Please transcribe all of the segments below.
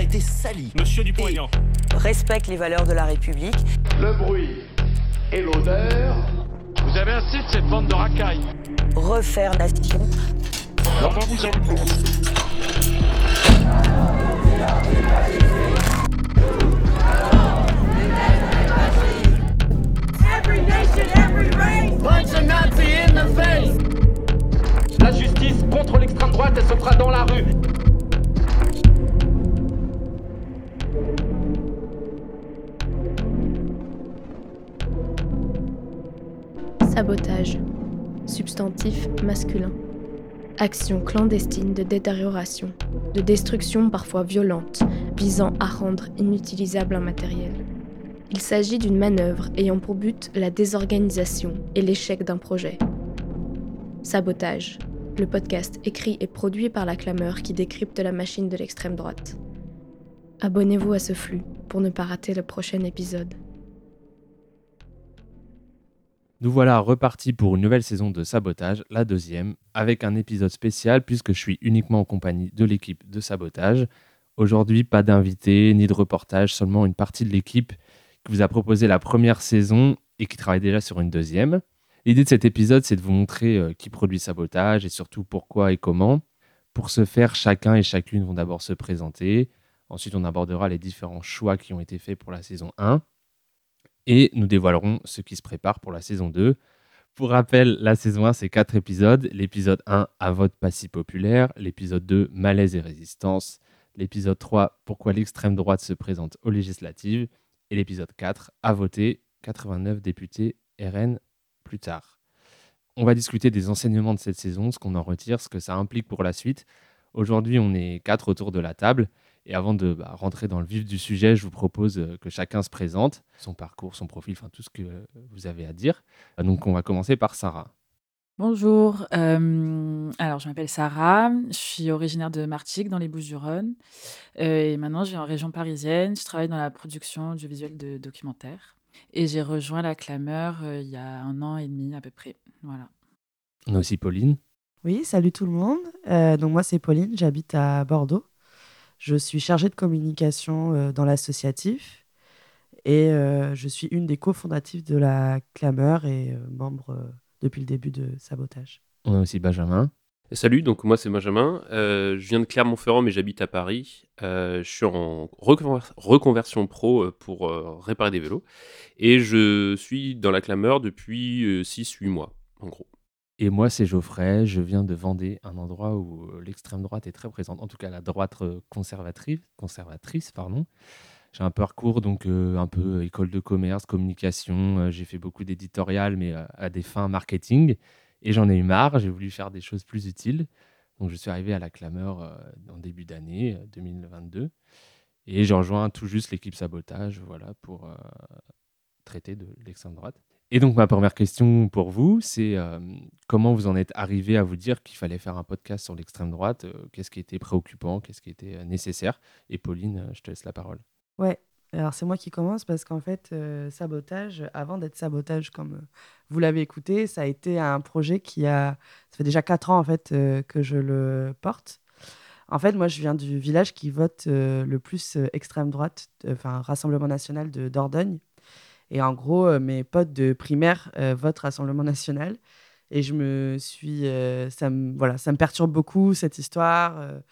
a été sali. Monsieur Dupont-Aignan. Respecte les valeurs de la République. Le bruit et l'odeur. Vous avez assez de cette bande de racailles. Refaire nation. Every nation, every race. Punch a Nazi in the face. La justice contre l'extrême droite, elle se fera dans la rue. Sabotage. Substantif masculin. Action clandestine de détérioration, de destruction parfois violente, visant à rendre inutilisable un matériel. Il s'agit d'une manœuvre ayant pour but la désorganisation et l'échec d'un projet. Sabotage. Le podcast écrit et produit par la clameur qui décrypte la machine de l'extrême droite. Abonnez-vous à ce flux pour ne pas rater le prochain épisode. Nous voilà repartis pour une nouvelle saison de Sabotage, la deuxième, avec un épisode spécial puisque je suis uniquement en compagnie de l'équipe de Sabotage. Aujourd'hui, pas d'invité ni de reportage, seulement une partie de l'équipe qui vous a proposé la première saison et qui travaille déjà sur une deuxième. L'idée de cet épisode, c'est de vous montrer euh, qui produit Sabotage et surtout pourquoi et comment. Pour ce faire, chacun et chacune vont d'abord se présenter. Ensuite, on abordera les différents choix qui ont été faits pour la saison 1 et nous dévoilerons ce qui se prépare pour la saison 2. Pour rappel, la saison 1, c'est 4 épisodes. L'épisode 1, à vote pas si populaire. L'épisode 2, malaise et résistance. L'épisode 3, pourquoi l'extrême droite se présente aux législatives. Et l'épisode 4, à voter, 89 députés RN plus tard. On va discuter des enseignements de cette saison, ce qu'on en retire, ce que ça implique pour la suite. Aujourd'hui, on est quatre autour de la table. Et avant de bah, rentrer dans le vif du sujet, je vous propose euh, que chacun se présente, son parcours, son profil, enfin tout ce que vous avez à dire. Euh, Donc on va commencer par Sarah. Bonjour, euh, alors je m'appelle Sarah, je suis originaire de Martigues dans les Bouches-du-Rhône euh, et maintenant je vis en région parisienne. Je travaille dans la production audiovisuelle de documentaires et j'ai rejoint la Clameur euh, il y a un an et demi à peu près. Voilà. On a aussi Pauline. Oui, salut tout le monde. Euh, donc moi c'est Pauline, j'habite à Bordeaux. Je suis chargée de communication euh, dans l'associatif et euh, je suis une des cofondatrices de la Clameur et euh, membre euh, depuis le début de Sabotage. On a aussi Benjamin. Salut, donc moi c'est Benjamin. Euh, je viens de Clermont-Ferrand, mais j'habite à Paris. Euh, je suis en reconver- reconversion pro pour euh, réparer des vélos. Et je suis dans la clameur depuis 6-8 mois, en gros. Et moi, c'est Geoffrey. Je viens de Vendée, un endroit où euh, l'extrême droite est très présente. En tout cas, la droite euh, conservatrice. conservatrice pardon. J'ai un parcours donc euh, un peu école de commerce, communication. J'ai fait beaucoup d'éditorial, mais à des fins marketing. Et j'en ai eu marre. J'ai voulu faire des choses plus utiles. Donc, je suis arrivé à la clameur en début d'année euh, 2022. Et j'ai rejoint tout juste l'équipe sabotage, voilà, pour traiter de l'extrême droite. Et donc, ma première question pour vous, c'est euh, comment vous en êtes arrivé à vous dire qu'il fallait faire un podcast sur l'extrême droite euh, Qu'est-ce qui était préoccupant Qu'est-ce qui était euh, nécessaire? Et Pauline, je te laisse la parole. Ouais, alors c'est moi qui commence parce qu'en fait, Sabotage, avant d'être Sabotage comme vous l'avez écouté, ça a été un projet qui a... Ça fait déjà 4 ans en fait que je le porte. En fait, moi, je viens du village qui vote le plus extrême droite, enfin Rassemblement national de Dordogne. Et en gros, euh, mes potes de primaire euh, votent Rassemblement national. Et je me suis, euh, ça me, voilà, ça me perturbe beaucoup cette histoire.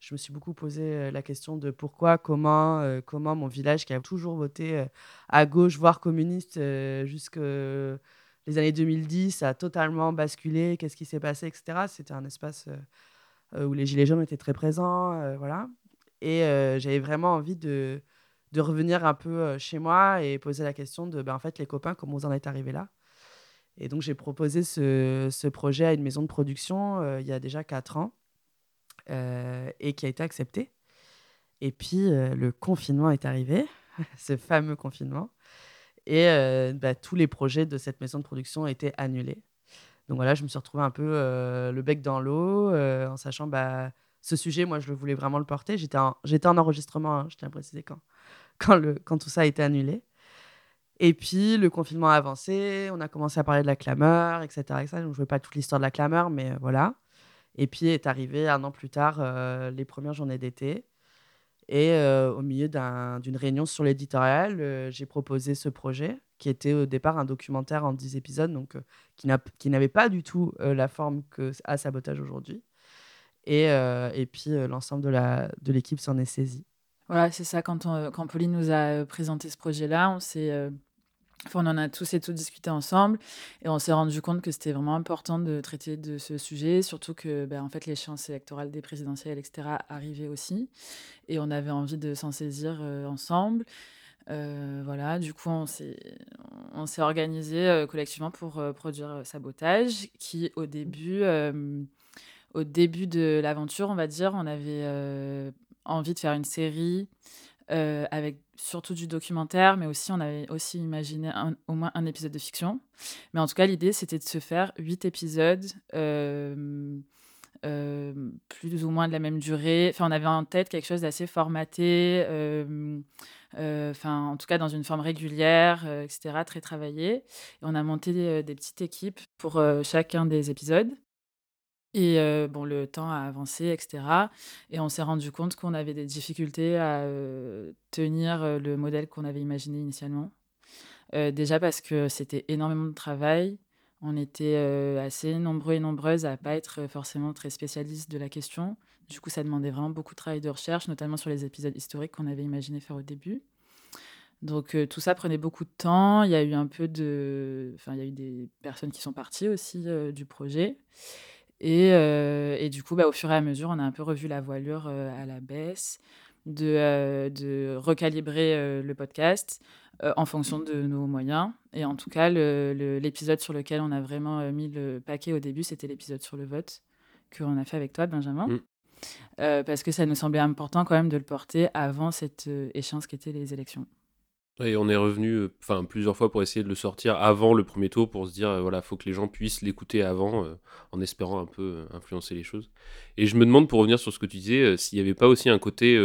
je me suis beaucoup posé la question de pourquoi, comment, comment mon village qui a toujours voté à gauche, voire communiste, euh, jusque les années 2010, a totalement basculé. Qu'est-ce qui s'est passé, etc. C'était un espace où les gilets jaunes étaient très présents, voilà. Et j'avais vraiment envie de, de revenir un peu chez moi et poser la question de, ben, en fait, les copains, comment vous en êtes arrivés là? Et donc, j'ai proposé ce, ce projet à une maison de production il y a déjà quatre ans et qui a été accepté. Et puis, le confinement est arrivé, ce fameux confinement. Et bah, tous les projets de cette maison de production été annulés. Donc voilà, je me suis retrouvée un peu le bec dans l'eau, en sachant bah, ce sujet, moi, je voulais vraiment le porter. J'étais en, j'étais en enregistrement, hein, je tiens à préciser, quand, quand, tout ça a été annulé. Et puis, le confinement a avancé, on a commencé à parler de la clameur, etc. Donc, je ne veux pas toute l'histoire de la clameur, mais euh, voilà. Et puis, est arrivé un an plus tard euh, les premières journées d'été. Et au milieu d'une réunion sur l'éditorial, j'ai proposé ce projet, qui était au départ un documentaire en 10 épisodes, donc qui n'avait pas du tout la forme que a Sabotage aujourd'hui. Et, puis l'ensemble de l'équipe s'en est saisi. Voilà, c'est ça. Quand, quand Pauline nous a présenté ce projet-là, on s'est on en a tous et toutes discuté ensemble et on s'est rendu compte que c'était vraiment important de traiter de ce sujet, surtout que ben, en fait, l'échéance électorale des présidentielles, etc., arrivait aussi. Et on avait envie de s'en saisir euh, ensemble. Euh, voilà, du coup, on s'est, organisé euh, collectivement pour produire Sabotage, qui au début, au début de l'aventure, on va dire, on avait envie de faire une série euh, avec surtout du documentaire, mais aussi on avait aussi imaginé au moins un épisode de fiction. Mais en tout cas, l'idée, c'était de se faire huit épisodes, euh, euh, plus ou moins de la même durée. Enfin, on avait en tête quelque chose d'assez formaté, enfin, en tout cas dans une forme régulière, etc., très travaillé. Et on a monté des petites équipes pour chacun des épisodes. Et bon, le temps a avancé, etc. Et on s'est rendu compte qu'on avait des difficultés à tenir le modèle qu'on avait imaginé initialement. déjà parce que c'était énormément de travail. On était assez nombreux et nombreuses à pas être forcément très spécialistes de la question. Du coup, ça demandait vraiment beaucoup de travail de recherche, notamment sur les épisodes historiques qu'on avait imaginé faire au début. Donc tout ça prenait beaucoup de temps. Il y a eu un peu de, enfin, il y a eu des personnes qui sont parties aussi du projet. Et, euh, et, du coup, bah, au fur et à mesure, on a un peu revu la voilure euh, à la baisse, de, euh, de recalibrer le podcast en fonction de nos moyens. Et en tout cas, l'épisode sur lequel on a vraiment mis le paquet au début, c'était l'épisode sur le vote qu'on a fait avec toi, Benjamin. Mmh. parce que ça nous semblait important quand même de le porter avant cette échéance qui était les élections. Et on est revenu enfin plusieurs fois pour essayer de le sortir avant le premier tour pour se dire voilà faut que les gens puissent l'écouter avant en espérant un peu influencer les choses. Et je me demande pour revenir sur ce que tu disais s'il n'y avait pas aussi un côté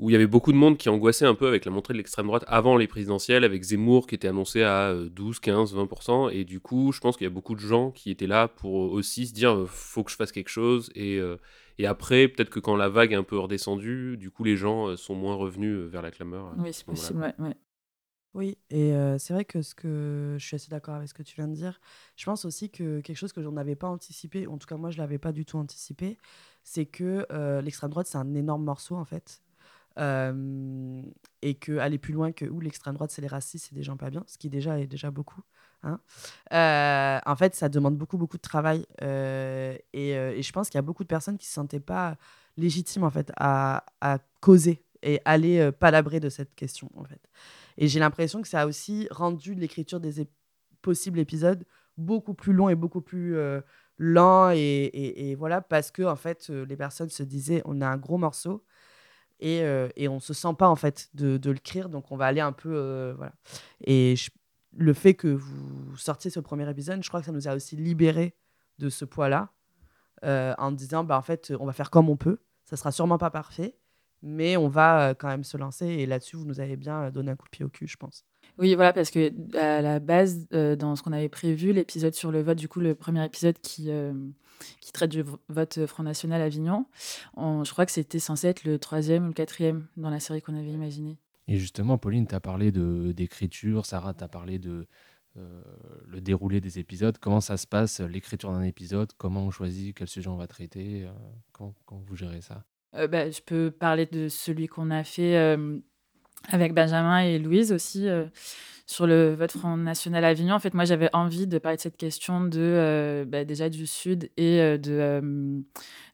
où il y avait beaucoup de monde qui angoissait un peu avec la montée de l'extrême droite avant les présidentielles, avec Zemmour qui était annoncé à 12, 15, 20%. Et du coup, je pense qu'il y a beaucoup de gens qui étaient là pour aussi se dire faut que je fasse quelque chose et après, peut-être que quand la vague est un peu redescendue, du coup, les gens euh, sont moins revenus euh, vers la clameur. Euh, oui, c'est possible, ouais, Oui, et c'est vrai que ce que je suis assez d'accord avec ce que tu viens de dire. Je pense aussi que quelque chose que je n'avais pas anticipé, en tout cas moi je l'avais pas du tout anticipé, c'est que l'extrême droite c'est un énorme morceau en fait, et que aller plus loin que où l'extrême droite c'est les racistes, c'est des gens pas bien, ce qui déjà est déjà beaucoup. Hein. Euh, en fait, ça demande beaucoup, beaucoup de travail. Euh, euh, et, je pense qu'il y a beaucoup de personnes qui se sentaient pas légitimes en fait, à, causer et aller palabrer de cette question. En fait. Et j'ai l'impression que ça a aussi rendu l'écriture des possibles épisodes beaucoup plus long et beaucoup plus lent. Et, voilà, parce que en fait, les personnes se disaient on a un gros morceau. Et, et on se sent pas en fait de, de l'écrire, donc on va aller un peu. voilà. Et le fait que vous sortiez ce premier épisode, je crois que ça nous a aussi libérés de ce poids-là, euh, en disant, bah, en fait, on va faire comme on peut. Ça sera sûrement pas parfait, mais on va euh, quand même se lancer. Et là-dessus, vous nous avez bien donné un coup de pied au cul, je pense. Oui, voilà, parce que à la base, euh, dans ce qu'on avait prévu, l'épisode sur le vote, du coup, le premier épisode qui, qui traite du vote Front National à Avignon, je crois que c'était censé être le troisième ou le quatrième dans la série qu'on avait imaginée. Et justement, Pauline, tu as parlé d'écriture, Sarah, tu as parlé de euh, le déroulé des épisodes. Comment ça se passe, l'écriture d'un épisode? Comment on choisit quel sujet on va traiter? Euh, Comment, vous gérez ça? Euh, bah, Je peux parler de celui qu'on a fait avec Benjamin et Louise aussi sur le vote Front National à Avignon, en fait, moi, j'avais envie de parler de cette question de, euh, bah, déjà du Sud et euh, de, euh,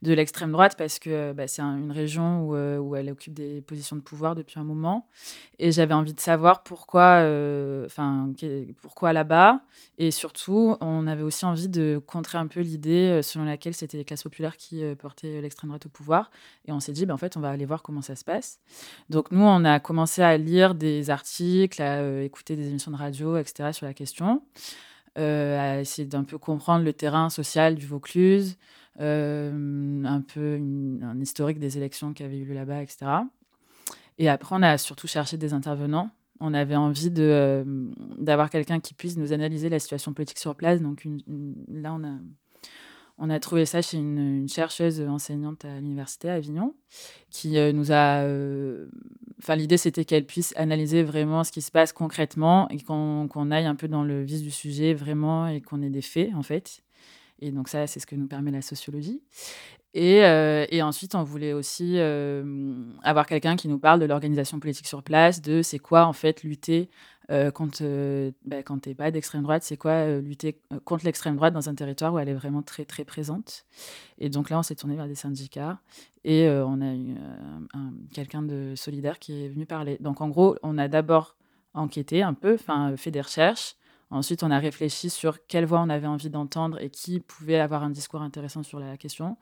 de l'extrême droite, parce que bah, c'est une région où, où, elle occupe des positions de pouvoir depuis un moment. Et j'avais envie de savoir pourquoi, enfin, pourquoi là-bas. Et surtout, on avait aussi envie de contrer un peu l'idée selon laquelle c'était les classes populaires qui portaient l'extrême droite au pouvoir. Et on s'est dit, bah, en fait, on va aller voir comment ça se passe. Donc, nous, on a commencé à lire des articles, à écouter des émissions de radio, etc., sur la question, euh, à essayer d'un peu comprendre le terrain social du Vaucluse, euh, un peu un historique des élections qui avaient eu lieu là-bas, etc. Et après, on a surtout cherché des intervenants. On avait envie euh, d'avoir quelqu'un qui puisse nous analyser la situation politique sur place. Donc là, on a, On a trouvé ça chez une, chercheuse enseignante à l'université à Avignon, qui euh, nous a. euh, Enfin, l'idée, c'était qu'elle puisse analyser vraiment ce qui se passe concrètement et qu'on aille un peu dans le vif du sujet vraiment et qu'on ait des faits, en fait. Et donc, ça, c'est ce que nous permet la sociologie. Et, euh, ensuite, on voulait aussi avoir quelqu'un qui nous parle de l'organisation politique sur place, de c'est quoi, en fait, lutter euh, quand, euh, bah, quand t'es pas d'extrême droite, c'est quoi euh, lutter contre l'extrême droite dans un territoire où elle est vraiment très, très présente? Et donc là, on s'est tourné vers des syndicats et on a eu un- quelqu'un de solidaire qui est venu parler. Donc, en gros, on a d'abord enquêté un peu, fait des recherches. Ensuite, on a réfléchi sur quelle voix on avait envie d'entendre et qui pouvait avoir un discours intéressant sur la question.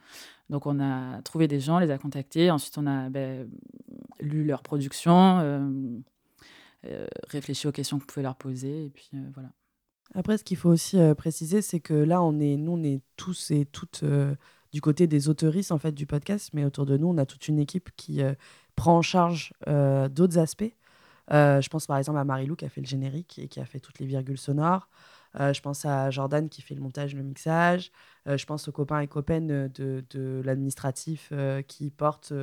Donc, on a trouvé des gens, les a contactés. Ensuite, on a ben, lu leur production, euh, réfléchi aux questions qu'on pouvait leur poser. Et puis, euh, voilà. Après, ce qu'il faut aussi euh, préciser, c'est que là, on est, nous, on est tous et toutes du côté des autoristes en fait du podcast, mais autour de nous, on a toute une équipe qui prend en charge d'autres aspects. Je pense par exemple à Marilou qui a fait le générique et qui a fait toutes les virgules sonores. Je pense à Jordan qui fait le montage, le mixage. Je pense aux copains et copaines de, de l'administratif qui portent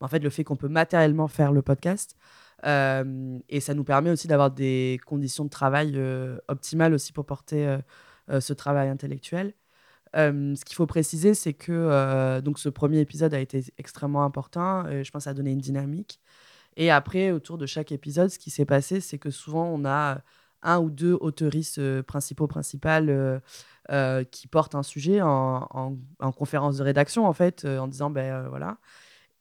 en fait le fait qu'on peut matériellement faire le podcast. Euh, et ça nous permet aussi d'avoir des conditions de travail euh, optimales aussi pour porter euh, ce travail intellectuel. Ce qu'il faut préciser, c'est que donc ce premier épisode a été extrêmement important. euh, je pense a donné une dynamique. Et après, autour de chaque épisode, ce qui s'est passé, c'est que souvent, on a un ou deux autoristes euh, principaux, principales, qui portent un sujet en, en- en conférence de rédaction, en fait, en disant, ben voilà.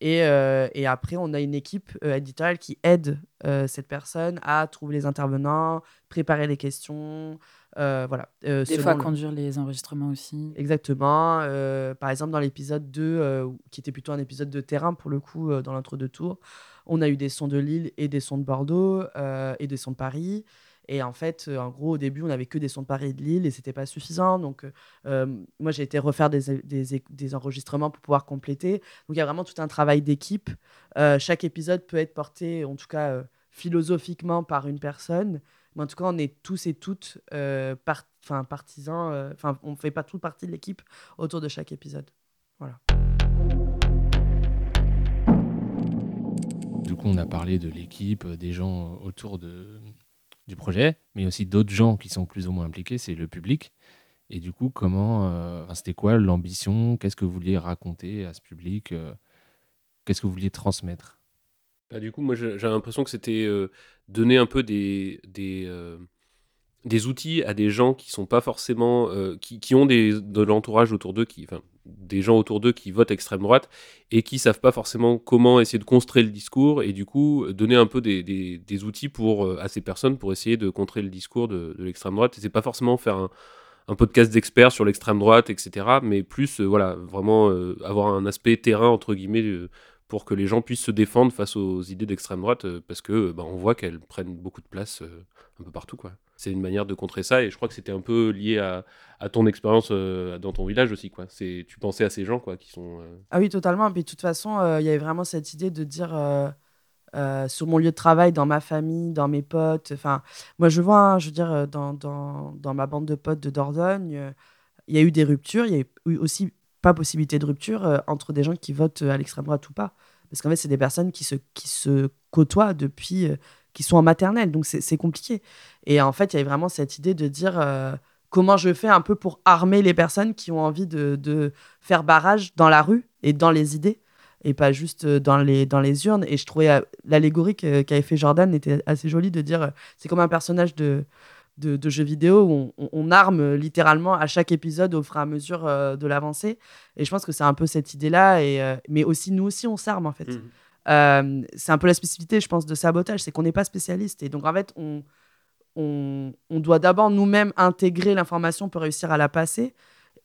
Et, euh, et après, on a une équipe euh, éditoriale qui aide euh, cette personne à trouver les intervenants, préparer les questions, voilà. Des fois, le- conduire les enregistrements aussi. Exactement. par exemple, dans l'épisode 2, euh, qui était plutôt un épisode de terrain pour le coup, dans l'intro de tour, on a eu des sons de Lille et des sons de Bordeaux et des sons de Paris. Et en fait, euh, en gros, au début, on n'avait que des sons de Paris et de Lille et c'était pas suffisant. Donc, euh, euh, moi, j'ai été refaire des, enregistrements pour pouvoir compléter. Donc, il y a vraiment tout un travail d'équipe. Euh, chaque épisode peut être porté, en tout cas euh, philosophiquement, par une personne. Mais en tout cas, on est tous et toutes euh, partisans. euh, Enfin, on ne fait pas toute partie de l'équipe autour de chaque épisode. Voilà. Du coup, on a parlé de l'équipe, euh, des gens autour de, du projet, mais aussi d'autres gens qui sont plus ou moins impliqués, c'est le public. Et du coup, comment, euh, c'était quoi l'ambition? Qu'est-ce que vous vouliez raconter à ce public euh, Qu'est-ce que vous vouliez transmettre? Bah, du coup, moi, j'ai l'impression que c'était euh, donner un peu des, des, outils à des gens qui sont pas forcément. qui, qui ont des, de l'entourage autour d'eux, qui, enfin, des gens autour d'eux qui votent extrême droite et qui savent pas forcément comment essayer de construire le discours et du coup, donner un peu des, outils pour, euh, à ces personnes pour essayer de contrer le discours de, l'extrême droite. Et c'est pas forcément faire un, un podcast d'experts sur l'extrême droite, etc. Mais plus, euh, voilà, vraiment euh, avoir un aspect terrain, entre guillemets, pour que les gens puissent se défendre face aux idées d'extrême droite, euh, parce que bah, on voit qu'elles prennent beaucoup de place euh, un peu partout. quoi. C'est une manière de contrer ça, et je crois que c'était un peu lié à, ton expérience euh, dans ton village aussi. Quoi. C'est, tu pensais à ces gens quoi, qui sont... Ah oui, totalement. Puis, de toute façon, il y avait vraiment cette idée de dire sur mon lieu de travail, dans ma famille, dans mes potes. Enfin, moi, je vois, hein, je veux dire, dans, dans, dans ma bande de potes de Dordogne, il y a eu des ruptures. Il y a eu aussi pas possibilité de rupture entre des gens qui votent à l'extrême droite ou pas. Parce qu'en fait, c'est des personnes qui se, qui se côtoient depuis, euh, qui sont en maternelle. Donc, c'est compliqué. Et en fait, il y avait vraiment cette idée de dire euh, comment je fais un peu pour armer les personnes qui ont envie de, de faire barrage dans la rue et dans les idées et pas juste euh, dans les, dans les urnes. Et je trouvais l'allégorie qu'avait fait Jordan était assez jolie de dire c'est comme un personnage de, de, de jeu vidéo où on, on- on arme littéralement à chaque épisode au fur et à mesure euh, de l'avancée. Et je pense que c'est un peu cette idée-là. Et, euh, mais aussi, nous aussi, on s'arme en fait. Mhm. Euh, c'est un peu la spécificité, je pense, de sabotage, c'est qu'on n'est pas spécialiste. Et donc, en fait, on, on, on doit d'abord nous-mêmes intégrer l'information pour réussir à la passer.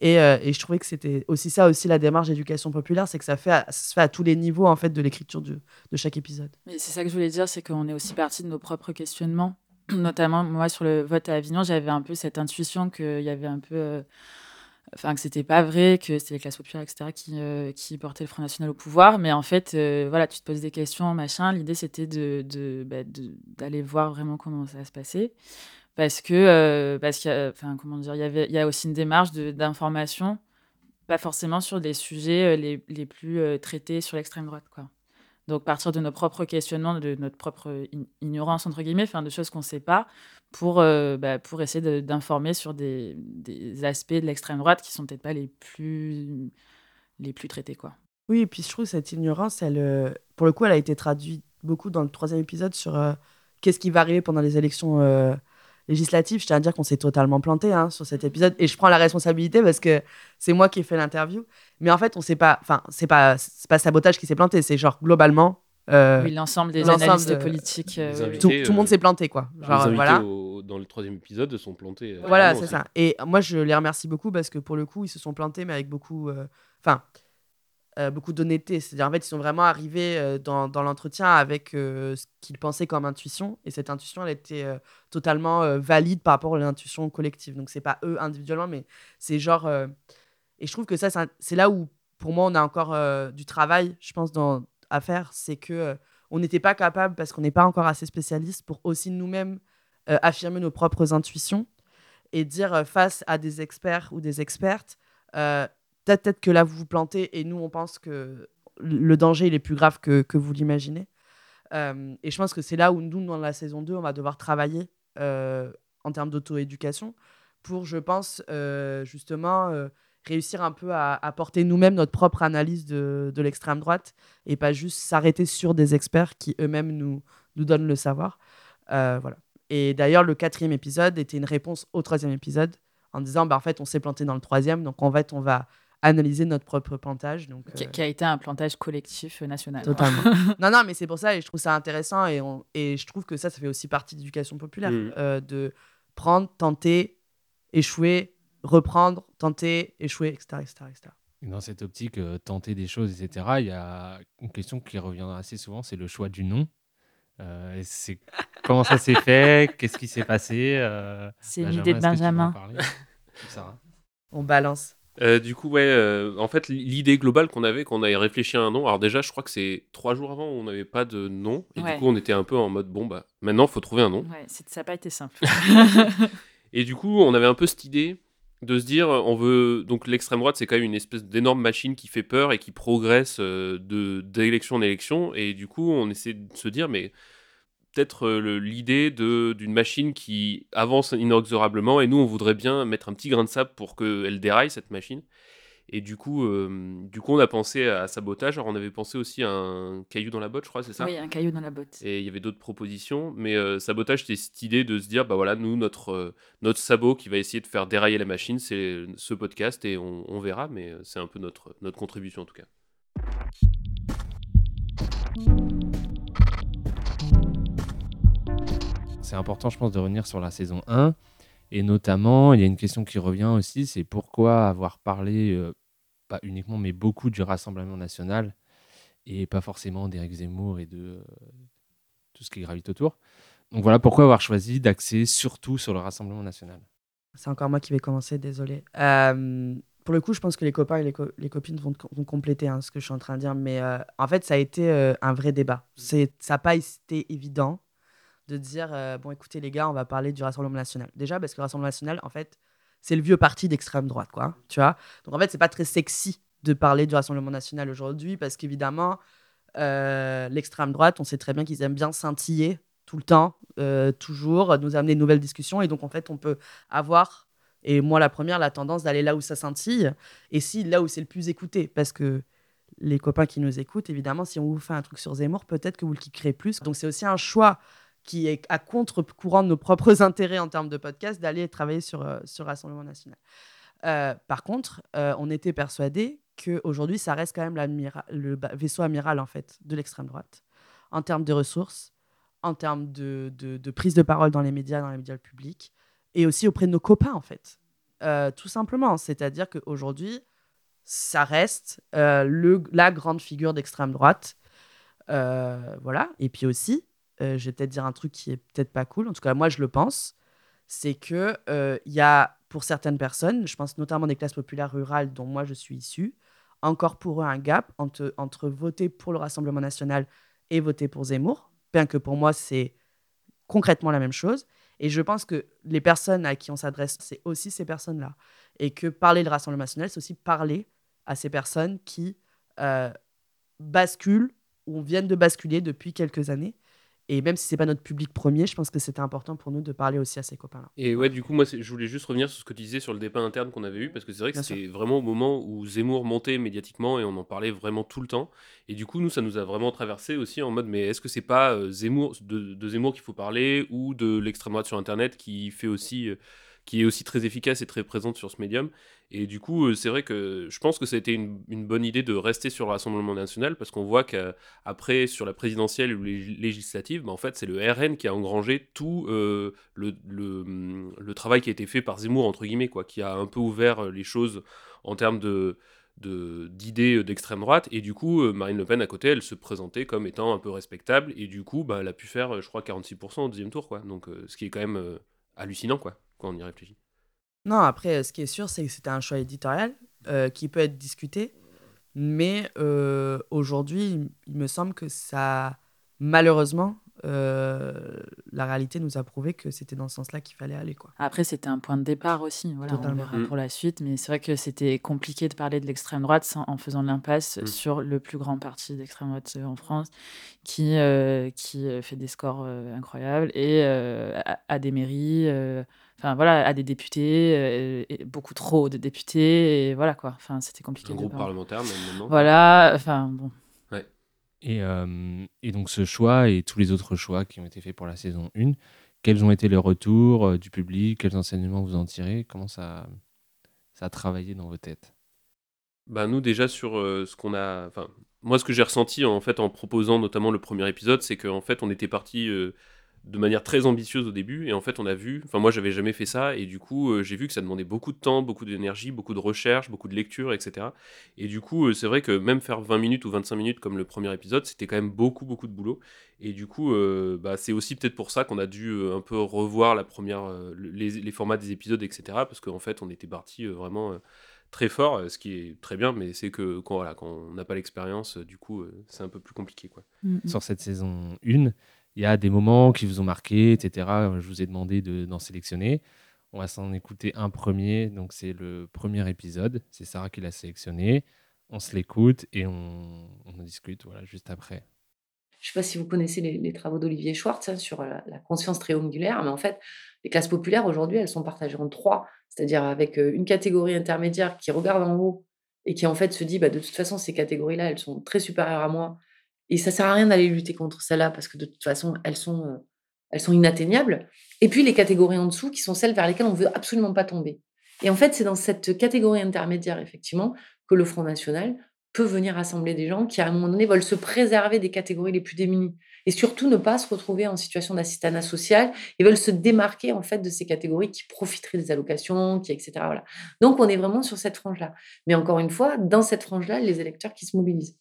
Et, euh, et je trouvais que c'était aussi ça, aussi la démarche d'éducation populaire, c'est que ça, fait à- ça se fait à tous les niveaux en fait de l'écriture du- de chaque épisode. Mais c'est ça que je voulais dire, c'est qu'on est aussi parti de nos propres questionnements. Notamment, moi, sur le vote à Avignon, j'avais un peu cette intuition qu'il y avait un peu. euh, Enfin, que c'était pas vrai, que c'était les classes populaires, etc., qui, euh, qui portaient le Front National au pouvoir. Mais en fait, euh, voilà, tu te poses des questions, machin. L'idée, c'était de, de, bah, de- d'aller voir vraiment comment ça se passait. Parce que, parce a, enfin, comment dire, il y avait, il y a aussi une démarche d'information pas forcément sur des sujets les, les plus traités sur l'extrême droite. Quoi. Donc, partir de nos propres questionnements, de notre propre ignorance, entre guillemets, enfin, de choses qu'on ne sait pas, pour, bah, pour essayer d'informer sur des, aspects de l'extrême droite qui sont peut-être pas les plus, les plus traités. Quoi. Oui, et puis je trouve cette ignorance, elle, pour le coup, elle a été traduite beaucoup dans le troisième épisode sur qu'est-ce qui va arriver pendant les élections législative, je tiens à dire qu'on s'est totalement planté hein, sur cet épisode et je prends la responsabilité parce que c'est moi qui ai fait l'interview. Mais en fait, on sait pas, enfin, c'est pas, pas sabotage qui s'est planté, c'est genre globalement. Euh, oui, l'ensemble des analystes politiques. Euh, tout, le monde s'est planté, quoi. Genre, voilà. dans le troisième épisode, sont plantés. Euh, voilà, c'est ça. Et moi, je les remercie beaucoup parce que pour le coup, ils se sont plantés, mais avec beaucoup. Enfin euh, beaucoup d'honnêteté. C'est-à-dire, en fait, ils sont vraiment arrivés euh, dans, l'entretien avec euh, ce qu'ils pensaient comme intuition. Et cette intuition, elle était totalement valide par rapport à l'intuition collective. Donc, c'est pas eux individuellement, mais c'est genre. Et je trouve que ça, c'est là où, pour moi, on a encore du travail, je pense, à faire. C'est que on n'était pas capable, parce qu'on n'est pas encore assez spécialiste, pour aussi nous-mêmes affirmer nos propres intuitions et dire face à des experts ou des expertes peut-être que là, vous vous plantez et nous, on pense que le danger, il est plus grave que, que vous l'imaginez. Euh, et je pense que c'est là où nous, dans la saison 2, on va devoir travailler euh, en termes d'auto-éducation pour, je pense, euh, justement, réussir un peu à, apporter nous-mêmes notre propre analyse de, de l'extrême droite et pas juste s'arrêter sur des experts qui eux-mêmes nous, nous donnent le savoir. voilà. Et d'ailleurs, le quatrième épisode était une réponse au troisième épisode en disant, bah, en fait, on s'est planté dans le troisième, donc en fait, on va analyser notre propre plantage. Donc, qui, a été un plantage collectif euh, national. Totalement. non, non, mais c'est pour ça, et je trouve ça intéressant, et, on, et je trouve que ça, ça fait aussi partie de l'éducation populaire, mm. euh, de prendre, tenter, échouer, reprendre, tenter, échouer, etc. etc., Dans cette optique, euh, tenter des choses, etc., il y a une question qui revient assez souvent, c'est le choix du nom. c'est comment ça s'est fait? Qu'est-ce qui s'est passé? C'est une idée de Benjamin. On balance. Euh, du coup, ouais, euh, en fait, l'idée globale qu'on avait, qu'on avait réfléchi à un nom, alors déjà, je crois que c'est trois jours avant, on n'avait pas de nom, et du coup, on était un peu en mode, bon, bah, maintenant, il faut trouver un nom. Ouais, ça n'a pas été simple. et du coup, on avait un peu cette idée de se dire, on veut. Donc, l'extrême droite, c'est quand même une espèce d'énorme machine qui fait peur et qui progresse euh, de d'élection en élection, et du coup, on essaie de se dire, mais peut-être euh, l'idée d'une machine qui avance inexorablement et nous on voudrait bien mettre un petit grain de sable pour qu'elle déraille cette machine. Et du coup, euh, du coup, on a pensé à sabotage. Alors, on avait pensé aussi à un caillou dans la botte, je crois, c'est ça? Oui, un caillou dans la botte. Et il y avait d'autres propositions. Mais euh, sabotage, c'était cette idée de se dire, bah voilà, nous, notre, notre sabot qui va essayer de faire dérailler la machine, c'est ce podcast et on, on verra. Mais c'est un peu notre, notre contribution en tout cas. C'est important, je pense, de revenir sur la saison 1. Et notamment, il y a une question qui revient aussi, c'est pourquoi avoir parlé, euh, pas uniquement, mais beaucoup du Rassemblement national, et pas forcément d'Éric Zemmour et de euh, tout ce qui gravite autour. Donc voilà pourquoi avoir choisi d'axer surtout sur le Rassemblement national. C'est encore moi qui vais commencer, désolé. Euh, pour le coup, je pense que les copains et les, copines vont, compléter hein, ce que je suis en train de dire, mais en fait, ça a été un vrai débat. Ça n'a pas été évident de dire euh, bon écoutez les gars on va parler du Rassemblement national. Déjà parce que le Rassemblement national en fait c'est le vieux parti d'extrême droite quoi tu vois. Donc en fait c'est pas très sexy de parler du Rassemblement national aujourd'hui parce qu'évidemment euh, l'extrême droite on sait très bien qu'ils aiment bien scintiller tout le temps euh, toujours nous amener de nouvelles discussions. Et donc en fait on peut avoir et moi la première la tendance d'aller là où ça scintille et si là où c'est le plus écouté. Parce que les copains qui nous écoutent, évidemment, si on vous fait un truc sur Zemmour, peut-être que vous le kickerez plus. Donc c'est aussi un choix qui est à contre-courant de nos propres intérêts en termes de podcast, d'aller travailler sur, euh, sur Rassemblement national. Euh, par contre, euh, on était persuadé qu'aujourd'hui, ça reste quand même le vaisseau amiral en fait, de l'extrême droite, en termes de ressources, en termes de, prise de parole dans les médias, dans les médias publics, et aussi auprès de nos copains, en fait. tout simplement. C'est-à-dire qu'aujourd'hui, ça reste la grande figure d'extrême droite. voilà. Et puis aussi, euh, je vais peut-être dire un truc qui est peut-être pas cool, en tout cas moi je le pense, c'est que euh, il y a pour certaines personnes, je pense notamment des classes populaires rurales dont moi je suis issu, encore pour eux un gap entre, entre voter pour le Rassemblement national et voter pour Zemmour, bien que pour moi c'est concrètement la même chose. Et je pense que les personnes à qui on s'adresse, c'est aussi ces personnes-là. Et que parler le Rassemblement national, c'est aussi parler à ces personnes qui euh, basculent ou viennent de basculer depuis quelques années. Et même si c'est pas notre public premier, je pense que c'était important pour nous de parler aussi à ces copains-là. Et ouais, du coup, moi, je voulais juste revenir sur ce que tu disais sur le débat interne qu'on avait eu, parce que c'est vrai que c'était vraiment au moment où Zemmour montait médiatiquement et on en parlait vraiment tout le temps. Et du coup, nous, ça nous a vraiment traversé aussi en mode, mais est-ce que c'est pas euh, Zemmour, de, de Zemmour qu'il faut parler ou de l'extrême droite sur Internet qui fait aussi, euh, qui est aussi très efficace et très présente sur ce médium? Et du coup, euh, c'est vrai que je pense que ça a été une, bonne idée de rester sur le Rassemblement national parce qu'on voit qu'après, sur la présidentielle ou les législatives, bah, en fait, c'est le RN qui a engrangé tout euh, hum, le travail qui a été fait par Zemmour, entre guillemets, quoi, qui a un peu ouvert euh, les choses en termes de d'idées d'extrême droite. Et du coup Marine Le Pen à côté elle se présentait comme étant un peu respectable. Et du coup bah, elle a pu faire je crois 46% au deuxième tour quoi. Donc ce qui est quand même hallucinant quoi quand on y réfléchit Non, après, ce qui est sûr, c'est que c'était un choix éditorial euh, qui peut être discuté. Mais euh, aujourd'hui, il- me semble que ça, malheureusement, euh, la réalité nous a prouvé que c'était dans ce sens-là qu'il fallait aller. Quoi. Après, c'était un point de départ aussi. Voilà, on verra pour la suite. Mais c'est vrai que c'était compliqué de parler de l'extrême droite sans- en faisant l'impasse Mm. sur le plus grand parti d'extrême droite en France, qui, euh, qui fait des scores euh, incroyables et euh, a, a des mairies, euh, enfin voilà, a des députés, euh, et beaucoup trop de députés. Et voilà quoi. Enfin, c'était compliqué. un groupe parlementaire même maintenant Voilà. Enfin bon. Et, euh, et donc ce choix et tous les autres choix qui ont été faits pour la saison 1, quels ont été les retours euh, du public? Quels enseignements vous en tirez? Comment ça, ça a travaillé dans vos têtes? Bah nous déjà sur euh, ce qu'on a, enfin moi ce que j'ai ressenti en fait en proposant notamment le premier épisode, c'est qu'en fait on était parti euh, de manière très ambitieuse au début et en fait on a vu, enfin moi j'avais jamais fait ça et du coup euh, j'ai vu que ça demandait beaucoup de temps, beaucoup d'énergie, beaucoup de recherche, beaucoup de lecture, etc. Et du coup euh, c'est vrai que même faire 20 minutes ou 25 minutes comme le premier épisode, c'était quand même beaucoup beaucoup de boulot et du coup euh, bah, c'est aussi peut-être pour ça qu'on a dû euh, un peu revoir la première, euh, les, les formats des épisodes, etc. Parce qu'en fait on était parti euh, vraiment euh, très fort, ce qui est très bien, mais c'est que quand, voilà, quand on n'a pas l'expérience, du coup, c'est un peu plus compliqué. Quoi. Mm, mm. Sur cette saison 1, il y a des moments qui vous ont marqué, etc. Je vous ai demandé de- d'en sélectionner. On va s'en écouter un premier. Donc, c'est le premier épisode. C'est Sarah qui l'a sélectionné. On se l'écoute et on, en discute voilà, juste après. Je ne sais pas si vous connaissez les, travaux d'Olivier Schwartz hein, sur la, la conscience triangulaire, mais en fait, les classes populaires aujourd'hui, elles sont partagées en trois, c'est-à-dire avec euh, une catégorie intermédiaire qui regarde en haut et qui en fait se dit, bah, de toute façon, ces catégories-là, elles sont très supérieures à moi, et ça sert à rien d'aller lutter contre celles-là parce que de toute façon, elles sont, euh, elles sont inatteignables. Et puis les catégories en dessous, qui sont celles vers lesquelles on veut absolument pas tomber. Et en fait, c'est dans cette catégorie intermédiaire, effectivement, que le Front National peut venir rassembler des gens qui, à un moment donné, veulent se préserver des catégories les plus démunies et surtout ne pas se retrouver en situation d'assistanat social et veulent se démarquer en fait de ces catégories qui profiteraient des allocations, qui etc. Donc on est vraiment sur cette frange-là. Mais encore une fois, dans cette frange-là, les électeurs qui se mobilisent.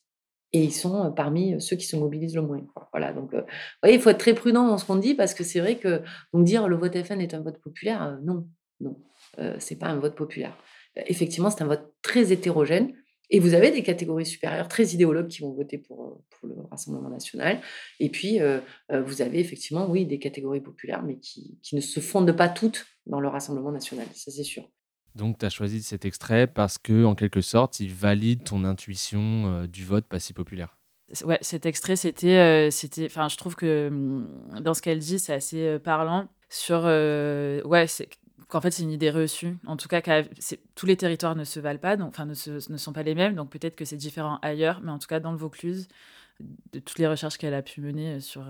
Et ils sont euh, parmi euh, ceux qui se mobilisent le moins. Voilà, donc, euh, voyez, il faut être très prudent dans ce qu'on dit parce que c'est vrai que donc dire le vote FN est un vote populaire, euh, non, non, euh, c'est pas un vote populaire. Euh, effectivement, c'est un vote très hétérogène. Et vous avez des catégories supérieures très idéologues qui vont voter pour, le Rassemblement national. Et puis, vous avez effectivement, oui, des catégories populaires, mais qui, qui ne se fondent pas toutes dans le Rassemblement national, ça c'est sûr. Donc, tu as choisi cet extrait parce que, en quelque sorte, il valide ton intuition euh, du vote pas si populaire. Ouais, cet extrait, c'était, euh, c'était, enfin, je trouve que hum, dans ce qu'elle dit, c'est assez euh, parlant sur, euh, ouais, c'est qu'en fait, c'est une idée reçue. En tout cas, tous les territoires ne se valent pas, donc, enfin, ne, sont pas les mêmes, donc peut-être que c'est différent ailleurs, mais en tout cas, dans le Vaucluse, de toutes les recherches qu'elle a pu mener sur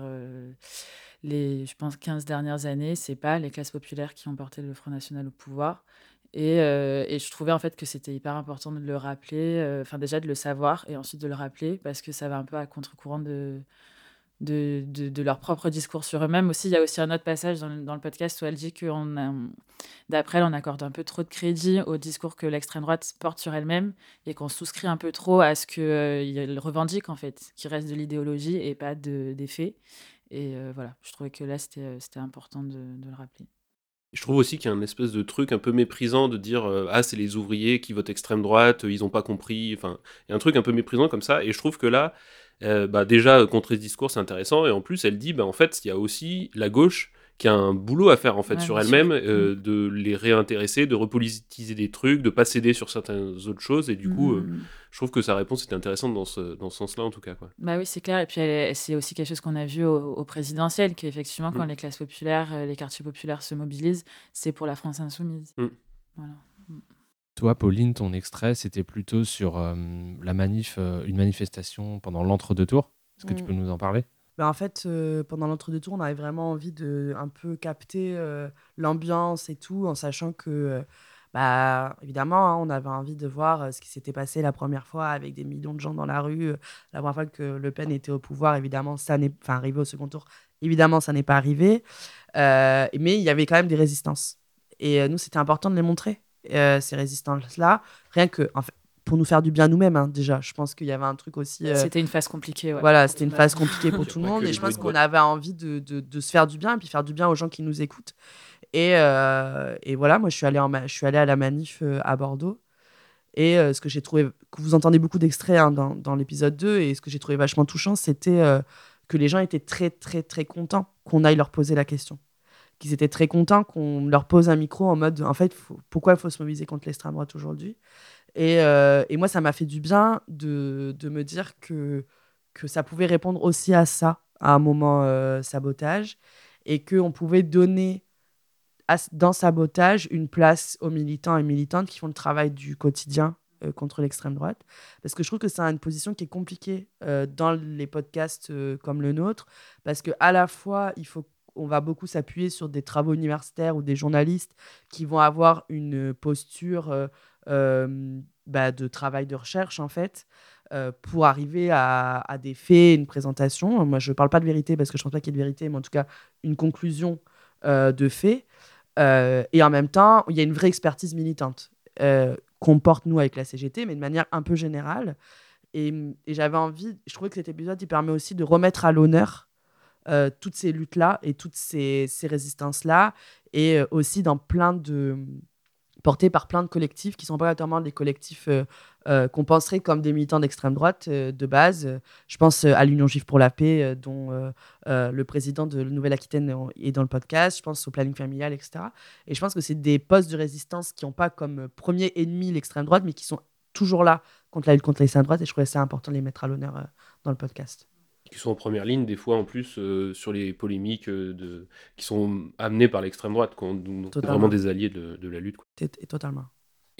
les, je pense, 15 dernières années, c'est pas les classes populaires qui ont porté le Front National au pouvoir. Et, euh, je trouvais en fait que c'était hyper important de le rappeler, euh, enfin déjà de le savoir et ensuite de le rappeler parce que ça va un peu à contre-courant de, de, de, leur propre discours sur eux-mêmes. Aussi, il y a aussi un autre passage dans, dans le podcast où elle dit que d'après elle, on accorde un peu trop de crédit au discours que l'extrême droite porte sur elle-même et qu'on souscrit un peu trop à ce qu'elle revendique en fait, qui reste de l'idéologie et pas de, des faits. Et euh, voilà, je trouvais que là, c'était euh, important de le rappeler. Je trouve aussi qu'il y a un espèce de truc un peu méprisant de dire euh, ah c'est les ouvriers qui votent extrême droite, euh, ils ont pas compris. Enfin, il y a un truc un peu méprisant comme ça. Et je trouve que là, euh, bah, déjà contrer ce discours c'est intéressant. Et en plus, elle dit bah en fait il y a aussi la gauche qui a un boulot à faire en fait Ouais, sur elle-même, euh, de les réintéresser, de repolitiser des trucs, de pas céder sur certaines autres choses. Et du coup, euh, Mhm. je trouve que sa réponse était intéressante dans ce, dans ce sens-là en tout cas. Quoi. Bah oui, c'est clair. Et puis, c'est aussi quelque chose qu'on a vu au, au présidentiel, qu'effectivement, quand Mm. les classes populaires, euh, les quartiers populaires se mobilisent, c'est pour la France insoumise. Mm. Voilà. Toi, Pauline, ton extrait, c'était plutôt sur euh, la manif, euh, une manifestation pendant l'entre-deux tours. Est-ce que tu Mm. peux nous en parler? Bah, en fait, pendant l'entre-deux tours, on avait vraiment envie de un peu capter l'ambiance et tout, en sachant que, bah, évidemment, hein, on avait envie de voir ce qui s'était passé la première fois avec des millions de gens dans la rue, la première fois que Le Pen était au pouvoir. Évidemment, ça n'est, enfin, arrivé au second tour. Évidemment, ça n'est pas arrivé, mais il y avait quand même des résistances. Et nous, c'était important de les montrer, ces résistances-là, rien que, en fait, pour nous faire du bien nous-mêmes, hein, déjà. Je pense qu'il y avait un truc aussi. euh, C'était une phase compliquée. ouais, voilà, c'était une phase compliquée pour tout le monde et je pense qu'on avait envie de, de- de se faire du bien et puis faire du bien aux gens qui nous écoutent. Et, euh, et voilà, moi je suis allée, en ma- je suis allée à la manif euh, à Bordeaux et euh, ce que j'ai trouvé, que vous entendez beaucoup d'extraits hein, dans, dans l'épisode 2 et ce que j'ai trouvé vachement touchant, c'était euh, que les gens étaient très très très contents qu'on aille leur poser la question. Qu'ils étaient très contents qu'on leur pose un micro en mode, en fait, faut- pourquoi il faut se mobiliser contre l'extrême droite aujourd'hui? Et, euh, et moi, ça m'a fait du bien de, de me dire que, que ça pouvait répondre aussi à ça, à un moment euh, sabotage, et qu'on pouvait donner dans sabotage une place aux militants et militantes qui font le travail du quotidien euh, contre l'extrême droite. Parce que je trouve que c'est une position qui est compliquée dans les podcasts comme le nôtre, parce que à la fois, il faut on va beaucoup s'appuyer sur des travaux universitaires ou des journalistes qui vont avoir une posture bah, de travail de recherche, en fait, euh, pour arriver à, des faits, une présentation. Moi, je ne parle pas de vérité parce que je ne pense pas qu'il y ait de vérité, mais en tout cas, une conclusion euh, de faits. Euh, et en même temps, il y a une vraie expertise militante euh, qu'on porte, nous, avec la CGT, mais de manière un peu générale. Et, j'avais envie, je trouvais que cet épisode, il permet aussi de remettre à l'honneur euh, toutes ces luttes-là et toutes ces, ces résistances-là, et euh, aussi dans plein de portés par plein de collectifs qui sont pas notamment des collectifs euh, euh, qu'on penserait comme des militants d'extrême droite euh, de base. Euh, Je pense euh, à l'Union juive pour la paix, euh, dont euh, euh, le président de Nouvelle-Aquitaine euh, est dans le podcast. Je pense au planning familial, etc. Et je pense que c'est des postes de résistance qui n'ont pas comme euh, premier ennemi l'extrême droite, mais qui sont toujours là contre la lutte contre l'extrême droite. Et je trouvais ça important de les mettre à l'honneur euh, dans le podcast. Qui sont en première ligne, des fois en plus, euh, sur les polémiques euh, de... qui sont amenées par l'extrême droite, Totalement. vraiment des alliés de, de la lutte. quoi. T- t- Totalement.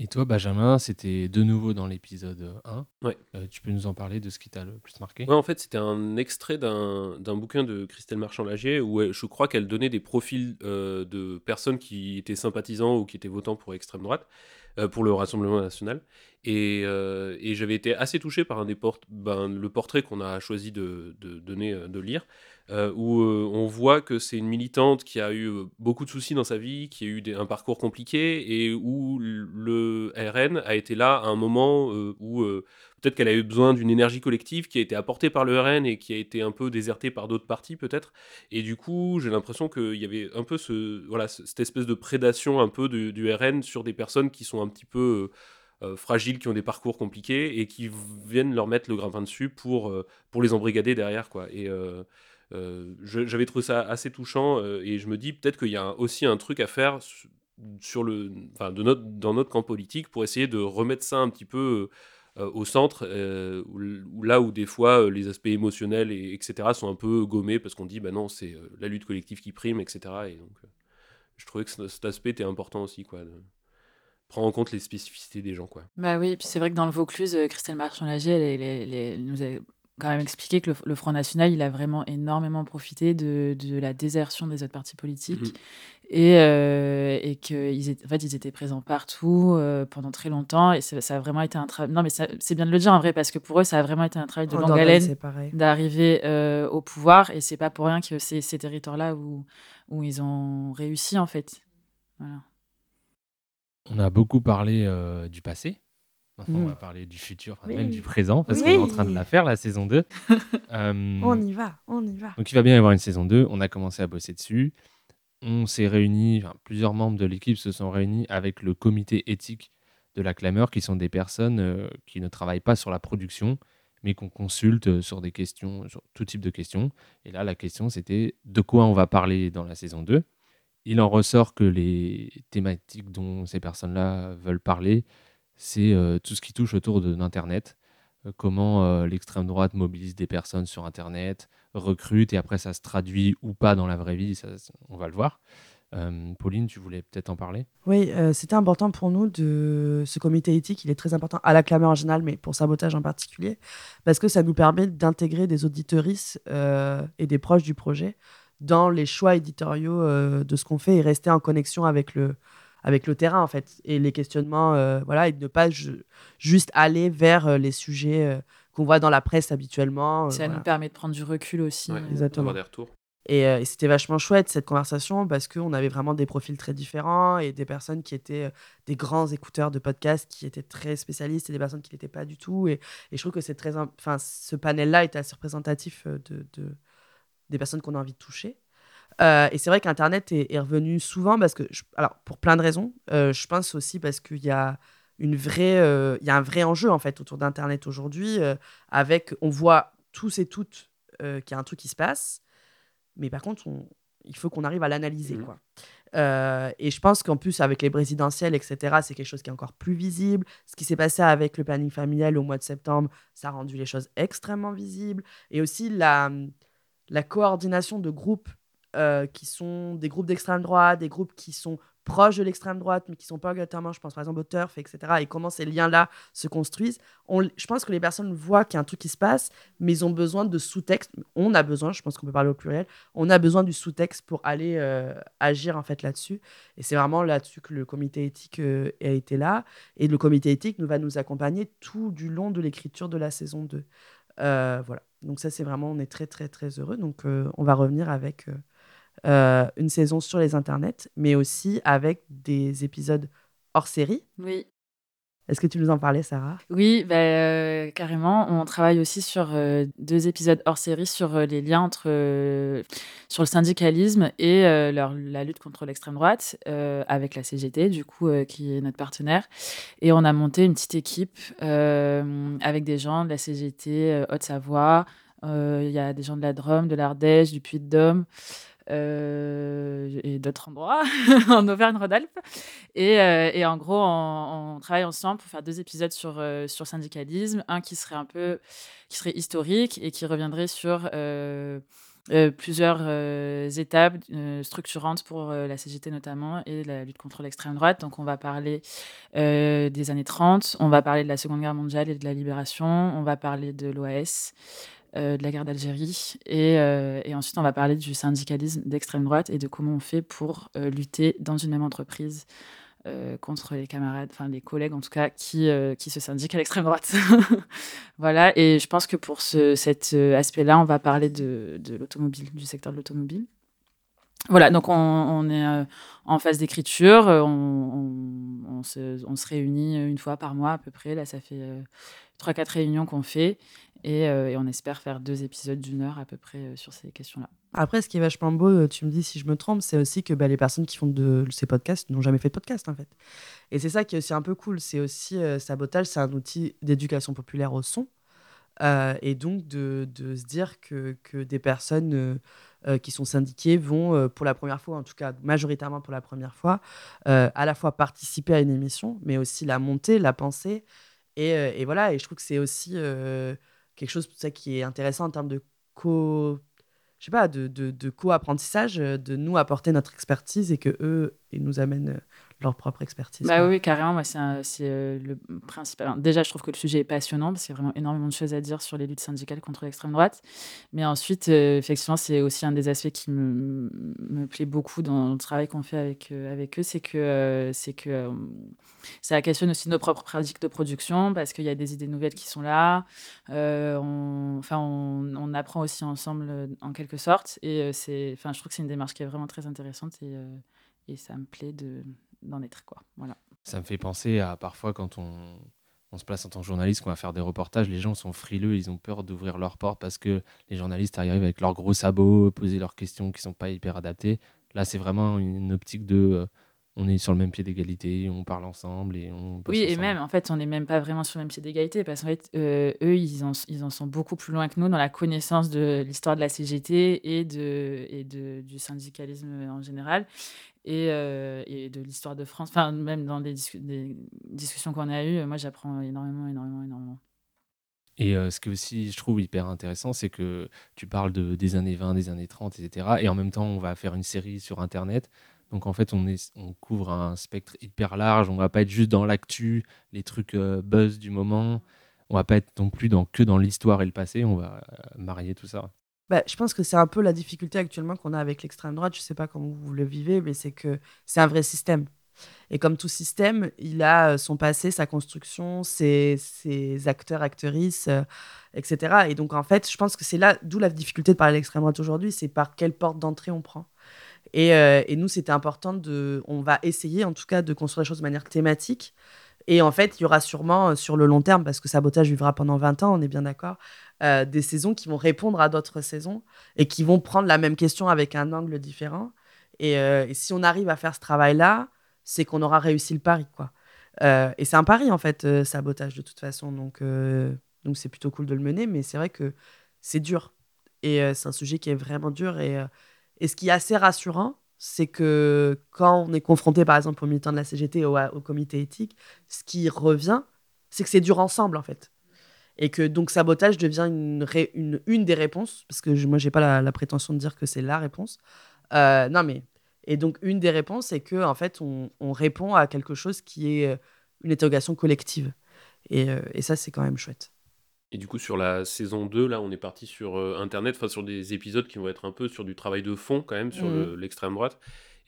Et toi, Benjamin, c'était de nouveau dans l'épisode 1. Ouais. Euh, tu peux nous en parler de ce qui t'a le plus marqué? Ouais, en fait, c'était un extrait d'un d'un bouquin de Christelle Marchand-Lagier où elle- je crois qu'elle donnait des profils euh, de personnes qui étaient sympathisants ou qui étaient votants pour l'extrême droite, pour le Rassemblement national. Et, euh, et j'avais été assez touché par un des port- ben, le portrait qu'on a choisi de, donner, euh, de lire, euh, où euh, on voit que c'est une militante qui a eu euh, beaucoup de soucis dans sa vie, qui a eu un parcours compliqué et où le RN a été là à un moment euh, où euh, peut-être qu'elle a eu besoin d'une énergie collective qui a été apportée par le RN et qui a été un peu désertée par d'autres partis peut-être. Et du coup, j'ai l'impression qu'il y avait un peu ce, voilà, ce- cette espèce de prédation un peu du, du RN sur des personnes qui sont un petit peu euh, euh, fragiles, qui ont des parcours compliqués et qui viennent leur mettre le grappin dessus pour, euh, pour les embrigader derrière. Quoi. Et euh, j'avais trouvé ça assez touchant et je me dis peut-être qu'il y a aussi un truc à faire su- sur le, enfin, de notre, dans notre camp politique pour essayer de remettre ça un petit peu au centre, euh, où, là où des fois euh, les aspects émotionnels et etc sont un peu gommés parce qu'on dit bah non c'est euh, la lutte collective qui prime etc et donc euh, je trouvais que ce- cet aspect était important aussi quoi de prendre en compte les spécificités des gens quoi Bah oui, et puis c'est vrai que dans le Vaucluse, euh, Christelle Marchand-Lagier, elle, elle- elle- elle nous a quand même expliqué que le, le Front National, il a vraiment énormément profité de, de la désertion des autres partis politiques Mhm. Et, euh, et qu'ils étaient, en fait, ils étaient présents partout euh, pendant très longtemps et ça, ça a vraiment été un travail. Non, mais ça- c'est bien de le dire en vrai parce que pour eux, ça a vraiment été un travail de Oh, longue haleine d'arriver euh, au pouvoir et c'est pas pour rien que c'est ces territoires-là où, où ils ont réussi en fait. Voilà. On a beaucoup parlé euh, du passé. Maintenant, on Mm. va parler du futur, enfin, Oui. même du présent, parce qu'on est en train de la faire, la saison 2. Euh, On y va, on y va. Donc il va bien y avoir une saison 2, on a commencé à bosser dessus. On s'est réunis, plusieurs membres de l'équipe se sont réunis avec le comité éthique de la clameur, qui sont des personnes euh, qui ne travaillent pas sur la production, mais qu'on consulte sur des questions, sur tout type de questions. Et là, la question, c'était de quoi on va parler dans la saison 2. Il en ressort que les thématiques dont ces personnes-là veulent parler, c'est tout ce qui touche autour de l'Internet, comment l'extrême droite mobilise des personnes sur Internet, recrute, et après ça se traduit ou pas dans la vraie vie, ça, on va le voir. Pauline, tu voulais peut-être en parler? Oui, c'était important pour nous de ce comité éthique. Il est très important à la clameur en général, mais pour sabotage en particulier, parce que ça nous permet d'intégrer des auditorices et des proches du projet dans les choix éditoriaux de ce qu'on fait et rester en connexion avec le, avec le terrain en fait et les questionnements voilà et de ne pas juste aller vers les sujets qu'on voit dans la presse habituellement. Ça nous permet de prendre du recul aussi. exactement. des retours. Et, et c'était vachement chouette cette conversation parce qu'on avait vraiment des profils très différents et des personnes qui étaient des grands écouteurs de podcasts qui étaient très spécialistes et des personnes qui l'étaient pas du tout. Et, et, je trouve que c'est très, enfin, ce panel-là était assez représentatif de, de des personnes qu'on a envie de toucher. Euh, et c'est vrai qu'Internet est, est, revenu souvent parce que, alors pour plein de raisons, euh, je pense aussi parce qu'il y a une vraie, euh, il y a un vrai enjeu en fait autour d'Internet aujourd'hui, avec, on voit tous et toutes qu'il y a un truc qui se passe, mais par contre, on, il faut qu'on arrive à l'analyser, mmh. quoi. et je pense qu'en plus, avec les présidentielles, etc., c'est quelque chose qui est encore plus visible. Ce qui s'est passé avec le planning familial au mois de septembre, ça a rendu les choses extrêmement visibles. Et aussi la, la coordination de groupes euh, qui sont des groupes d'extrême droite, des groupes qui sont proches de l'extrême droite, mais qui sont pas obligatoirement, je pense par exemple au turf, etc. Et comment ces liens-là se construisent. On, je pense que les personnes voient qu'il y a un truc qui se passe, mais ils ont besoin de sous-texte. On a besoin, je pense qu'on peut parler au pluriel, on a besoin du sous-texte pour aller euh, agir en fait là-dessus. Et c'est vraiment là-dessus que le comité éthique euh, a été là. Et le comité éthique nous va nous accompagner tout du long de l'écriture de la saison 2. voilà. Donc ça, c'est vraiment, on est très, très, très heureux. Donc on va revenir avec euh, une saison sur les internets, mais aussi avec des épisodes hors série. Oui. Est-ce que tu nous en parlais, Sarah? Oui, bah, euh, carrément. On travaille aussi sur euh, deux épisodes hors série sur les liens entre sur le syndicalisme et leur, la lutte contre l'extrême droite avec la CGT, du coup, qui est notre partenaire. Et on a monté une petite équipe avec des gens de la CGT Haute-Savoie. Il y a des gens de la Drôme, de l'Ardèche, du Puy-de-Dôme. Euh, et d'autres endroits en Auvergne-Rhône-Alpes. Et, euh, en gros, on, travaille ensemble pour faire deux épisodes sur, euh, sur syndicalisme. Un qui serait un peu qui serait historique et qui reviendrait sur plusieurs étapes structurantes pour la CGT notamment et la lutte contre l'extrême droite. Donc on va parler des années 30, on va parler de la Seconde Guerre mondiale et de la libération, on va parler de l'OAS. Euh, de la guerre d'Algérie. Et, euh, et, ensuite, on va parler du syndicalisme d'extrême droite et de comment on fait pour euh, lutter dans une même entreprise contre les camarades, enfin les collègues en tout cas, qui, qui se syndiquent à l'extrême droite. voilà, et je pense que pour ce, cet aspect-là, on va parler de, de l'automobile, du secteur de l'automobile. Voilà, donc on, est en phase d'écriture, on, se, réunit une fois par mois à peu près, là ça fait trois, quatre réunions qu'on fait, euh, et, on espère faire deux épisodes d'une heure à peu près euh, sur ces questions-là. Après, ce qui est vachement beau, euh, tu me dis si je me trompe, c'est aussi que bah, les personnes qui font ces podcasts n'ont jamais fait de podcast en fait. Et c'est ça qui est aussi un peu cool. C'est aussi Sabotage, c'est un outil d'éducation populaire au son. et donc de, se dire que des personnes qui sont syndiquées vont, pour la première fois, en tout cas majoritairement pour la première fois, à la fois participer à une émission, mais aussi la monter, la penser. Et, voilà, et je trouve que c'est aussi quelque chose ça, qui est intéressant en termes de co je sais pas de, de co-apprentissage de nous apporter notre expertise et que eux ils nous amènent leur propre expertise. Bah oui, carrément. c'est, euh, le principal. déjà, je trouve que le sujet est passionnant parce qu'il y a vraiment énormément de choses à dire sur les luttes syndicales contre l'extrême droite. Mais ensuite, euh, effectivement, c'est aussi un des aspects qui me, me plaît beaucoup dans le travail qu'on fait avec, euh, avec eux, c'est que, c'est que ça questionne aussi nos propres pratiques de production parce qu'il y a des idées nouvelles qui sont là. on, enfin, on, on, apprend aussi ensemble en quelque sorte. Et c'est, enfin, je trouve que c'est une démarche qui est vraiment très intéressante et, et ça me plaît de d'en être. Ça me fait penser à parfois quand on, on se place en tant que journaliste, qu'on va faire des reportages, les gens sont frileux, ils ont peur d'ouvrir leurs portes parce que les journalistes arrivent avec leurs gros sabots, poser leurs questions qui ne sont pas hyper adaptées. Là, c'est vraiment une optique de. Euh, on est sur le même pied d'égalité, on parle ensemble et on. Oui, et même, en fait, on n'est même pas vraiment sur le même pied d'égalité parce qu'en fait, euh, eux, ils en, ils en sont beaucoup plus loin que nous dans la connaissance de l'histoire de la CGT et, de, et de, du syndicalisme en général et, euh, et de l'histoire de France. Enfin, même dans des, des discussions qu'on a eues, moi, j'apprends énormément, énormément, énormément. Et euh, ce qui aussi, je trouve hyper intéressant, c'est que tu parles de, des années 20, des années 30, etc. Et en même temps, on va faire une série sur Internet. Donc en fait, on, couvre un spectre hyper large. On va pas être juste dans l'actu, les trucs euh, buzz du moment. On va pas être non plus que dans l'histoire et le passé. On va euh, marier tout ça. Bah, je pense que c'est un peu la difficulté actuellement qu'on a avec l'extrême droite. Je sais pas comment vous le vivez, mais c'est que c'est un vrai système. Et comme tout système, il a euh, son passé, sa construction, ses, acteurs, actrices, etc. Et donc, en fait, je pense que c'est là d'où la difficulté de parler de l'extrême droite aujourd'hui, c'est par quelle porte d'entrée on prend. Et, euh, et nous, c'était important de. On va essayer, en tout cas, de construire les choses de manière thématique. Et en fait, il y aura sûrement, sur le long terme, parce que Sabotage vivra pendant 20 ans, on est bien d'accord, euh, des saisons qui vont répondre à d'autres saisons et qui vont prendre la même question avec un angle différent. Et, euh, si on arrive à faire ce travail-là, c'est qu'on aura réussi le pari, quoi. Euh, et c'est un pari, en fait, euh, sabotage, de toute façon. Donc, euh, donc c'est plutôt cool de le mener, mais c'est vrai que c'est dur. Et euh, c'est un sujet qui est vraiment dur. Et, euh, et ce qui est assez rassurant, c'est que quand on est confronté, par exemple, aux militants de la CGT ou au, comité éthique, ce qui revient, c'est que c'est dur ensemble, en fait. Et que donc sabotage devient une, une, des réponses, parce que je, moi, j'ai pas la, prétention de dire que c'est la réponse. Euh, non, mais et donc, une des réponses, c'est que en fait, on, on répond à quelque chose qui est euh, une interrogation collective. Euh, et ça, c'est quand même chouette. Et du coup, sur la saison 2, là, on est parti sur euh, Internet, enfin sur des épisodes qui vont être un peu sur du travail de fond, quand même, sur le- l'extrême droite.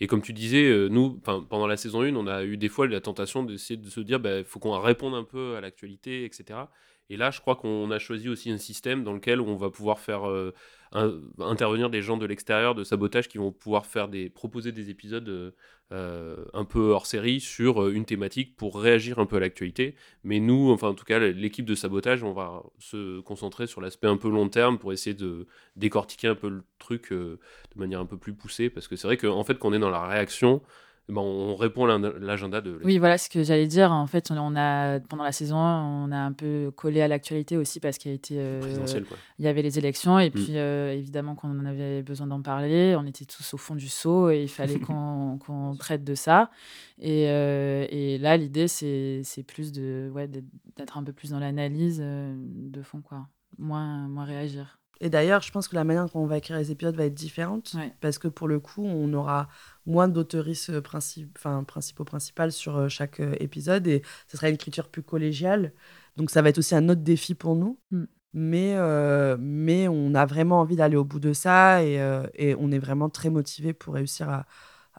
Et comme tu disais, euh, nous, pendant la saison 1, on a eu des fois la tentation d'essayer de se dire, il bah, faut qu'on réponde un peu à l'actualité, etc. Et là, je crois qu'on a choisi aussi un système dans lequel on va pouvoir faire euh, un- intervenir des gens de l'extérieur de sabotage qui vont pouvoir faire des, proposer des épisodes euh, euh, un peu hors série sur euh, une thématique pour réagir un peu à l'actualité. Mais nous, enfin en tout cas l'équipe de sabotage, on va se concentrer sur l'aspect un peu long terme pour essayer de décortiquer un peu le truc euh, de manière un peu plus poussée. Parce que c'est vrai qu'en en fait, quand on est dans la réaction, ben, on répond à l'agenda de Oui, voilà ce que j'allais dire. En fait, on a, pendant la saison, on a un peu collé à l'actualité aussi parce qu'il y a été, euh, Présidentielle, quoi. il y avait les élections et Mm. puis euh, évidemment qu'on en avait besoin d'en parler. On était tous au fond du seau et il fallait qu'on qu'on traite de ça. Et, euh, et là, l'idée, c'est plus ouais, d'être d'être un peu plus dans l'analyse de fond, quoi. Moins, moins réagir. Et d'ailleurs, je pense que la manière dont on va écrire les épisodes va être différente. Ouais. Parce que pour le coup, on aura moins d'autoristes princi- enfin, principaux principales sur euh, chaque euh, épisode. Et ce sera une écriture plus collégiale. Donc ça va être aussi un autre défi pour nous. Mm. Mais, euh, mais on a vraiment envie d'aller au bout de ça. Et, euh, et on est vraiment très motivé pour réussir à,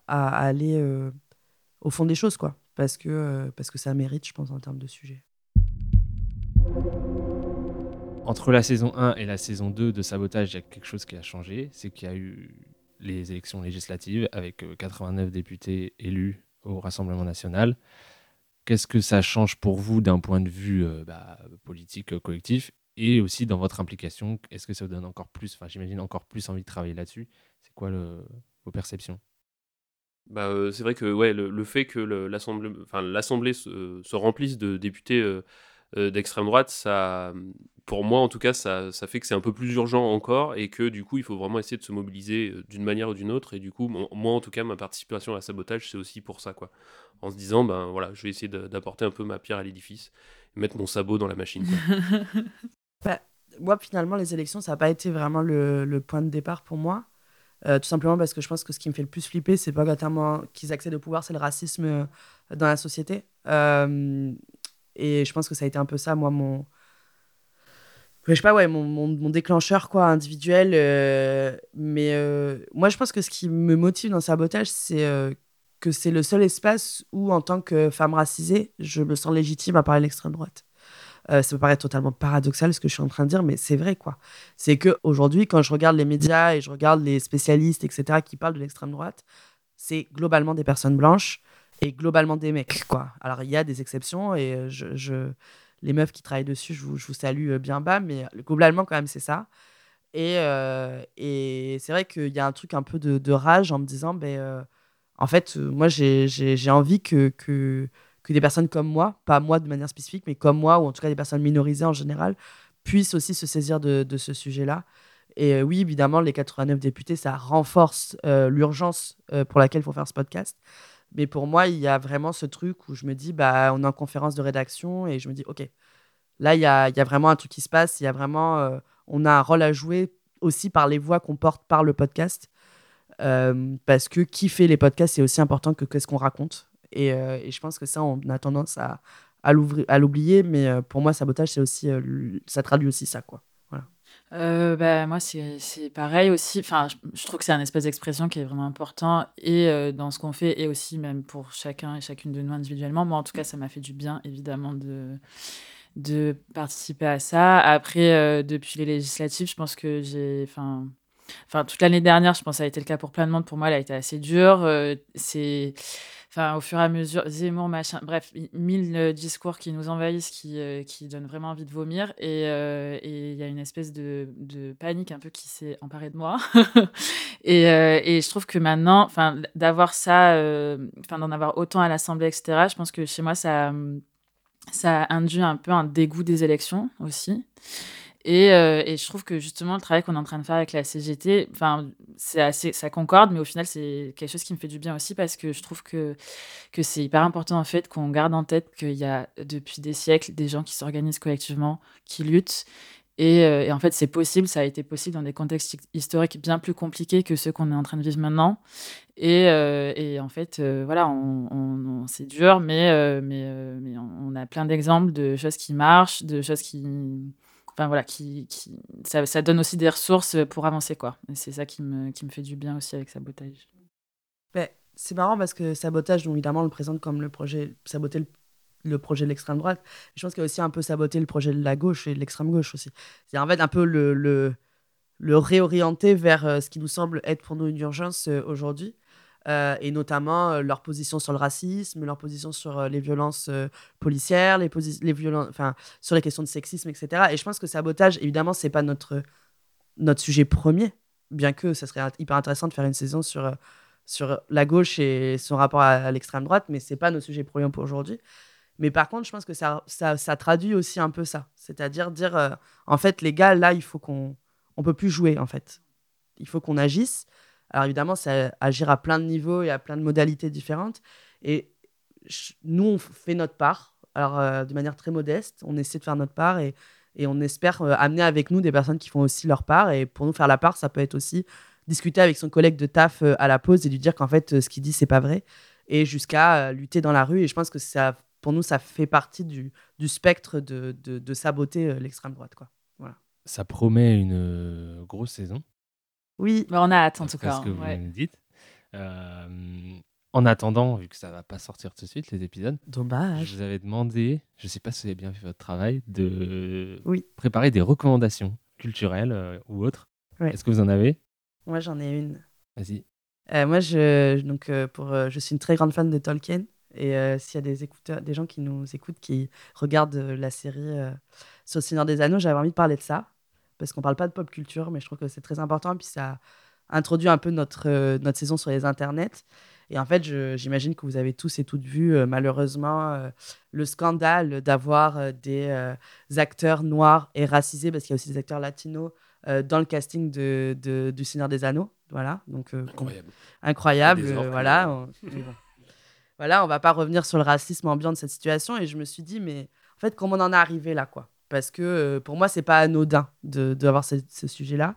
à aller euh, au fond des choses. quoi. Parce que, euh, parce que ça mérite, je pense, en termes de sujet. Entre la saison 1 et la saison 2 de Sabotage, il y a quelque chose qui a changé. C'est qu'il y a eu les élections législatives avec euh, 89 députés élus au Rassemblement national. Qu'est-ce que ça change pour vous d'un point de vue euh, bah, politique euh, collectif et aussi dans votre implication? Est-ce que ça vous donne encore plus, enfin j'imagine encore plus envie de travailler là-dessus? C'est quoi vos perceptions? Bah, euh, c'est vrai que ouais, le, fait que l'Assemblée se, se remplisse de députés euh, euh, d'extrême droite, ça, pour moi en tout cas, ça, ça fait que c'est un peu plus urgent encore et que du coup, il faut vraiment essayer de se mobiliser euh, d'une manière ou d'une autre. Et du coup, moi en tout cas, ma participation à Sabotage, c'est aussi pour ça, quoi. En se disant, ben voilà, je vais essayer d'apporter un peu ma pierre à l'édifice, mettre mon sabot dans la machine. Bah, moi, finalement, les élections, ça n'a pas été vraiment le, point de départ pour moi. Euh, tout simplement parce que je pense que ce qui me fait le plus flipper, c'est pas tellement qu'ils accèdent au pouvoir, c'est le racisme euh, dans la société. Euh, et je pense que ça a été un peu ça, moi, mon. Je sais pas, ouais, mon, mon, déclencheur quoi, individuel. euh, mais euh, moi, je pense que ce qui me motive dans Sabotage, c'est euh, que c'est le seul espace où, en tant que femme racisée, je me sens légitime à parler de l'extrême droite. Ça peut paraître totalement paradoxal ce que je suis en train de dire, mais c'est vrai quoi. C'est que aujourd'hui, quand je regarde les médias et je regarde les spécialistes, etc., qui parlent de l'extrême droite, c'est globalement des personnes blanches et globalement des mecs quoi. Alors il y a des exceptions et euh, je, les meufs qui travaillent dessus, je vous, salue euh, bien bas, mais globalement quand même c'est ça. Et, euh, c'est vrai qu'il y a un truc un peu de, rage en me disant, ben, euh, en fait, euh, moi, j'ai envie que, que, que, des personnes comme moi, pas moi de manière spécifique, mais comme moi, ou en tout cas des personnes minorisées en général, puissent aussi se saisir de, ce sujet-là. Et euh, oui, évidemment, les 89 députés, ça renforce euh, l'urgence pour laquelle il faut faire ce podcast. Mais pour moi, il y a vraiment ce truc où je me dis, bah, on est en conférence de rédaction et je me dis, OK, là, il y a, y a, vraiment un truc qui se passe. Il y a vraiment, on a un rôle à jouer aussi par les voix qu'on porte par le podcast. Euh, parce que qui fait les podcasts, c'est aussi important que qu'est-ce qu'on raconte. Et, euh, je pense que ça, on a tendance à, à l'oublier, mais euh, pour moi, sabotage, c'est aussi, ça traduit aussi ça, quoi. Voilà. bah, moi, c'est pareil aussi. Enfin, je, trouve que c'est un espèce d'expression qui est vraiment important et dans ce qu'on fait et aussi même pour chacun et chacune de nous individuellement. Moi, en tout cas, ça m'a fait du bien, évidemment, de de participer à ça. Après, depuis les législatives, je pense que j'ai, enfin, Enfin, toute l'année dernière, je pense que ça a été le cas pour plein de monde. Pour moi, elle a été assez dure. Euh, c'est, enfin, au fur et à mesure, Zemmour, machin, bref, mille euh, discours qui nous envahissent, qui, euh, qui donnent vraiment envie de vomir. Et il y a une espèce de, de, panique un peu qui s'est emparée de moi. et, et, je trouve que maintenant, enfin, d'avoir ça, enfin, d'en avoir autant à l'Assemblée, etc., je pense que chez moi, ça, ça induit un peu un dégoût des élections aussi. Et, euh, et, je trouve que justement, le travail qu'on est en train de faire avec la CGT, assez, ça concorde, mais au final, c'est quelque chose qui me fait du bien aussi parce que je trouve que, que c'est hyper important en fait qu'on garde en tête qu'il y a depuis des siècles des gens qui s'organisent collectivement, qui luttent. Et, euh, et en fait, c'est possible, ça a été possible dans des contextes historiques bien plus compliqués que ceux qu'on est en train de vivre maintenant. Et, euh, et en fait, voilà, c'est dur, mais, mais, mais on a plein d'exemples de choses qui marchent, de choses qui enfin voilà, qui, qui ça, ça, donne aussi des ressources pour avancer quoi. C'est ça qui me, qui me fait du bien aussi avec Sabotage. Ben, c'est marrant parce que Sabotage, évidemment, on le présente comme le projet, saboter le projet de l'extrême droite. Je pense qu'il y a aussi un peu saboté le projet de la gauche et de l'extrême gauche aussi. C'est en fait un peu le, le, le réorienter vers euh, ce qui nous semble être pour nous une urgence euh, aujourd'hui. Euh, et notamment euh, leur position sur le racisme, leur position sur euh, les violences policières, les, les violences, enfin, sur les questions de sexisme, etc. Et je pense que sabotage, évidemment, c'est pas notre, notre sujet premier, bien que ça serait hyper intéressant de faire une saison sur, sur la gauche et son rapport à, l'extrême droite, mais c'est pas notre sujet premier pour aujourd'hui. Mais par contre, je pense que ça, ça, traduit aussi un peu ça. C'est-à-dire dire, en fait, les gars, là, il faut qu'on... On peut plus jouer, en fait. Il faut qu'on agisse. Alors évidemment, c'est agir à plein de niveaux et à plein de modalités différentes. Et nous, on fait notre part, alors euh, de manière très modeste. On essaie de faire notre part et, on espère euh, amener avec nous des personnes qui font aussi leur part. Et pour nous faire la part, ça peut être aussi discuter avec son collègue de taf euh, à la pause et lui dire qu'en fait, ce qu'il dit, c'est pas vrai. Et jusqu'à lutter dans la rue. Et je pense que ça, pour nous, ça fait partie du, du spectre de, de, de saboter l'extrême droite. Quoi. Voilà. Ça promet une grosse saison. Oui, mais on a hâte en tout cas. ce que vous me dites. Euh, en attendant, vu que ça va pas sortir tout de suite, les épisodes, Dommage. je vous avais demandé, je sais pas si vous avez bien fait votre travail, de oui. préparer des recommandations culturelles euh, ou autres. Est-ce que vous en avez? Moi, j'en ai une. Vas-y. Euh, moi, je, donc, pour, je suis une très grande fan de Tolkien. Et s'il y a des, écouteurs, des gens qui nous écoutent, qui regardent la série sur le Seigneur des Anneaux, j'avais envie de parler de ça parce qu'on parle pas de pop culture, mais je trouve que c'est très important. Puis ça introduit un peu notre, euh, notre saison sur les internets. Et en fait, j'imagine que vous avez tous et toutes vu, euh, malheureusement, euh, le scandale d'avoir des acteurs noirs et racisés, parce qu'il y a aussi des acteurs latinos dans le casting de, de, du Seigneur des Anneaux. Voilà. Donc, incroyable. Incroyable. voilà. On, voilà, on va pas revenir sur le racisme ambiant de cette situation. Et je me suis dit, mais en fait, comment on en est arrivé là, quoi? Parce que euh, pour moi, c'est pas anodin d'avoir de, ce, ce sujet-là.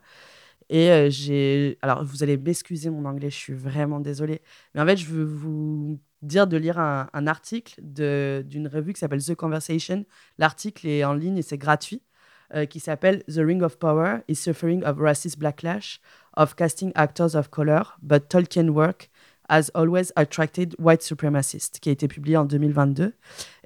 Et euh, j'ai. Alors, vous allez m'excuser mon anglais, je suis vraiment désolée. Mais en fait, je veux vous dire de lire un, un article d'une revue qui s'appelle The Conversation. L'article est en ligne et c'est gratuit. Euh, qui s'appelle The Ring of Power is Suffering of Racist Backlash of Casting Actors of Color, but Tolkien Work Has Always Attracted White Supremacists, qui a été publié en 2022.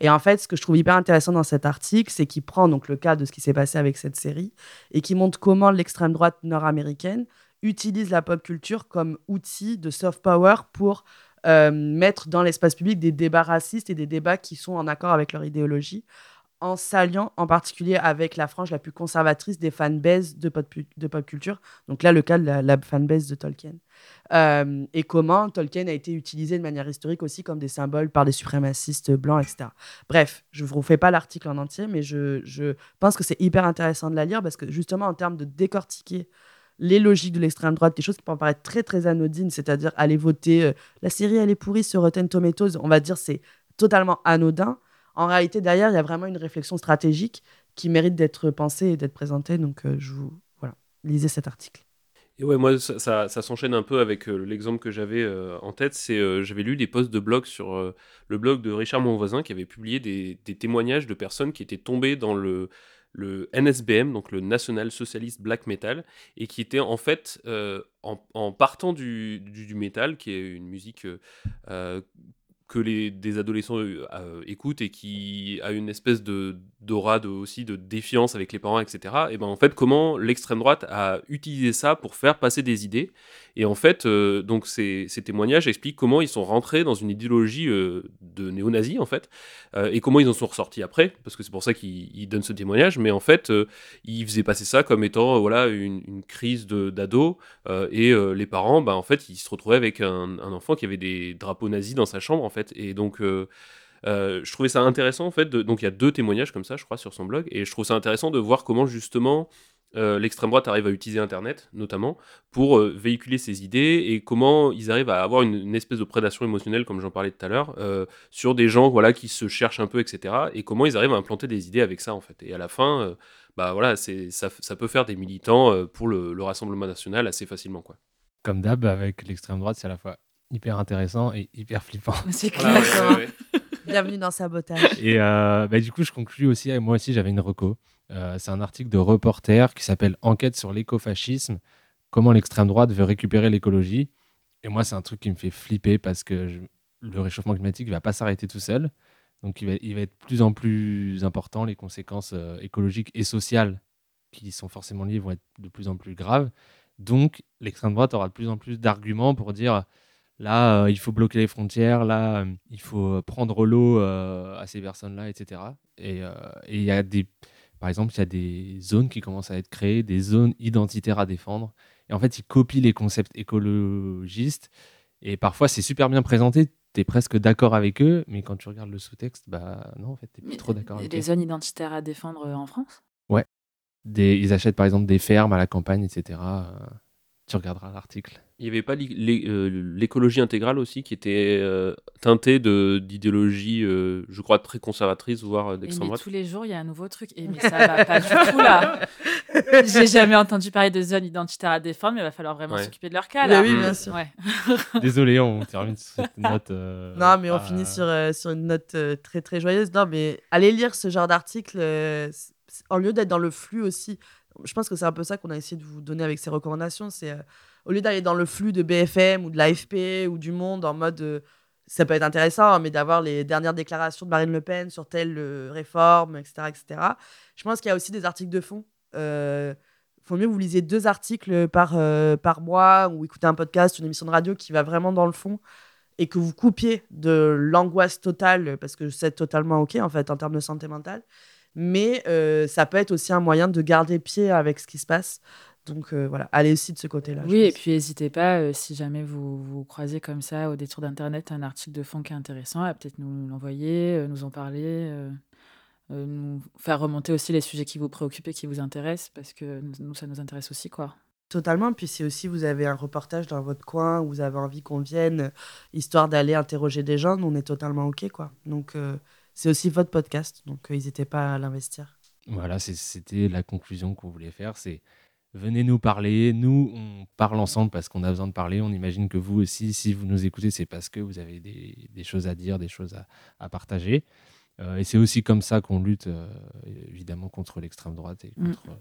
Et en fait, ce que je trouve hyper intéressant dans cet article, c'est qu'il prend donc le cas de ce qui s'est passé avec cette série et qui montre comment l'extrême droite nord-américaine utilise la pop culture comme outil de soft power pour euh, mettre dans l'espace public des débats racistes et des débats qui sont en accord avec leur idéologie en s'alliant en particulier avec la frange la plus conservatrice des fanbases de pop, de pop culture. Donc là, le cas de la, fanbase de Tolkien. Euh, et comment Tolkien a été utilisé de manière historique aussi comme des symboles par des suprémacistes blancs, etc. Bref, je ne vous refais pas l'article en entier, mais je, je pense que c'est hyper intéressant de la lire parce que justement, en termes de décortiquer les logiques de l'extrême droite, des choses qui peuvent paraître très très anodines, c'est-à-dire aller voter, euh, la série elle est pourrie sur Rotten Tomatoes, on va dire c'est totalement anodin en réalité, derrière, il y a vraiment une réflexion stratégique qui mérite d'être pensée et d'être présentée. Donc, euh, je vous. Voilà, lisez cet article. Et ouais, moi, ça, s'enchaîne un peu avec euh, l'exemple que j'avais euh, en tête. C'est j'avais lu des posts de blog sur le blog de Richard Monvoisin qui avait publié des, témoignages de personnes qui étaient tombées dans le, le NSBM, donc le National Socialist Black Metal, et qui étaient en fait, en, partant du, du, du, metal, qui est une musique que les, des adolescents euh, euh, écoutent et qui a une espèce de d'aura de, aussi de défiance avec les parents, etc. Et ben en fait, comment l'extrême droite a utilisé ça pour faire passer des idées. Et en fait, euh, donc ces, ces, témoignages expliquent comment ils sont rentrés dans une idéologie de néo-nazis, en fait, et comment ils en sont ressortis après, parce que c'est pour ça qu'ils donnent ce témoignage. Mais en fait, ils faisaient passer ça comme étant voilà une, une crise d'ado, et les parents, ben, en fait, ils se retrouvaient avec un, un enfant qui avait des drapeaux nazis dans sa chambre, en fait et donc, euh, euh, je trouvais ça intéressant, en fait. donc, il y a deux témoignages comme ça, je crois, sur son blog. Et je trouve ça intéressant de voir comment, justement, euh, l'extrême droite arrive à utiliser Internet, notamment, pour véhiculer ses idées et comment ils arrivent à avoir une, espèce de prédation émotionnelle, comme j'en parlais tout à l'heure, sur des gens voilà, qui se cherchent un peu, etc. Et comment ils arrivent à implanter des idées avec ça, en fait. Et à la fin, bah voilà, ça, peut faire des militants pour le, le Rassemblement national assez facilement, quoi. Comme d'hab, avec l'extrême droite, c'est à la fois hyper intéressant et hyper flippant. C'est clair. Bienvenue dans Sabotage. Et euh, bah, du coup, je conclus aussi, moi aussi j'avais une reco. Euh, c'est un article de reporter qui s'appelle Enquête sur l'écofascisme, comment l'extrême droite veut récupérer l'écologie. Et moi, c'est un truc qui me fait flipper parce que le réchauffement climatique ne va pas s'arrêter tout seul. Donc, il va, il va être plus en plus important. Les conséquences euh, écologiques et sociales qui sont forcément liées vont être de plus en plus graves. Donc, l'extrême droite aura de plus en plus d'arguments pour dire Là, euh, il faut bloquer les frontières. Là, euh, il faut euh, prendre l'eau à ces personnes-là, etc. Et il y a des, par exemple, il y a des zones qui commencent à être créées, des zones identitaires à défendre. Et en fait, ils copient les concepts écologistes. Et parfois, c'est super bien présenté. Tu es presque d'accord avec eux, mais quand tu regardes le sous-texte, bah non, en fait, tu plus trop d'accord avec eux. Des zones identitaires à défendre en France? Ouais. Des, ils achètent par exemple des fermes à la campagne, etc. Tu regarderas l'article. Il n'y avait pas euh, l'écologie intégrale aussi qui était euh, teintée d'idéologie, euh, je crois, très conservatrice, voire d'extrême droite. Tous les jours, il y a un nouveau truc. Et mais ça va pas du tout là. J'ai jamais entendu parler de zones identitaires à défendre, mais il va falloir vraiment s'occuper de leur cas. Là. oui, bien sûr. Ouais. Désolé, on termine sur cette note. non, mais on finit sur, sur une note très très joyeuse. Non, mais allez lire ce genre d'article en lieu d'être dans le flux aussi. Je pense que c'est un peu ça qu'on a essayé de vous donner avec ces recommandations. C'est au lieu d'aller dans le flux de BFM ou de l'AFP ou du Monde en mode euh, ça peut être intéressant, hein, mais d'avoir les dernières déclarations de Marine Le Pen sur telle euh, réforme, etc., etc. Je pense qu'il y a aussi des articles de fond. Il euh, faut mieux que vous lisiez deux articles par, par mois ou écoutez un podcast, une émission de radio qui va vraiment dans le fond et que vous coupiez de l'angoisse totale, parce que c'est totalement OK en fait en termes de santé mentale. Mais ça peut être aussi un moyen de garder pied avec ce qui se passe. Donc euh, voilà, allez aussi de ce côté-là. Oui, et puis n'hésitez pas, euh, si jamais vous, vous croisez comme ça au détour d'Internet un article de fond qui est intéressant, à peut-être nous l'envoyer, euh, nous en parler, nous faire remonter aussi les sujets qui vous préoccupent et qui vous intéressent, parce que nous, ça nous intéresse aussi. quoi. Totalement. Puis si aussi vous avez un reportage dans votre coin, où vous avez envie qu'on vienne, histoire d'aller interroger des gens, on est totalement OK. quoi. Donc c'est aussi votre podcast, donc n'hésitez pas à l'investir. Voilà, c'était la conclusion qu'on voulait faire. C'est venez nous parler. Nous, on parle ensemble parce qu'on a besoin de parler. On imagine que vous aussi, si vous nous écoutez, c'est parce que vous avez des, choses à dire, des choses à, partager. Euh, et c'est aussi comme ça qu'on lutte, euh, évidemment, contre l'extrême droite et mm. contre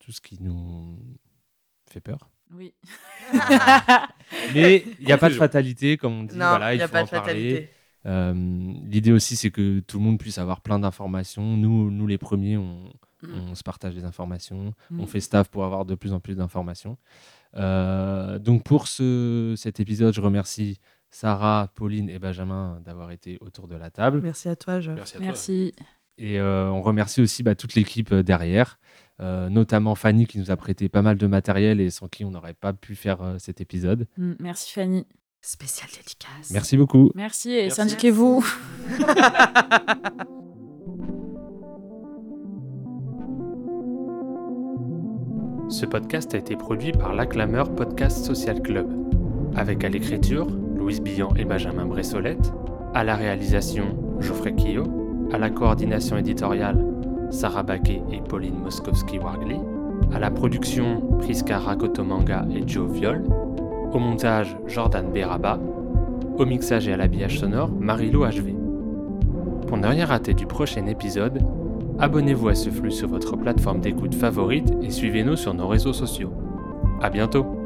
tout ce qui nous fait peur. Oui. Mais il n'y a pas de fatalité, comme on dit. Non, voilà, il n'y a pas de fatalité. Euh, l'idée aussi, c'est que tout le monde puisse avoir plein d'informations. Nous, nous, les premiers, on, Mm. On se partage des informations, on mm. fait staff pour avoir de plus en plus d'informations. Euh, donc pour ce, cet épisode, je remercie Sarah, Pauline et Benjamin d'avoir été autour de la table. Merci à toi, Merci. Et euh, on remercie aussi bah, toute l'équipe euh, derrière, euh, notamment Fanny qui nous a prêté pas mal de matériel et sans qui on n'aurait pas pu faire euh, cet épisode. Mm, merci Fanny. Spécial dédicace. Merci beaucoup. Merci et Merci. syndiquez-vous. Ce podcast a été produit par l'Acclameur Podcast Social Club, avec à l'écriture Louise Billan et Benjamin Bressolette, à la réalisation Geoffrey Quillot, à la coordination éditoriale Sarah Baquet et Pauline Moskowski-Wargley, à la production Priska Rakotomanga et Joe Viol, au montage Jordan Beraba, au mixage et à l'habillage sonore Marilo HV. Pour ne rien rater du prochain épisode, abonnez-vous à ce flux sur votre plateforme d'écoute favorite et suivez-nous sur nos réseaux sociaux. À bientôt!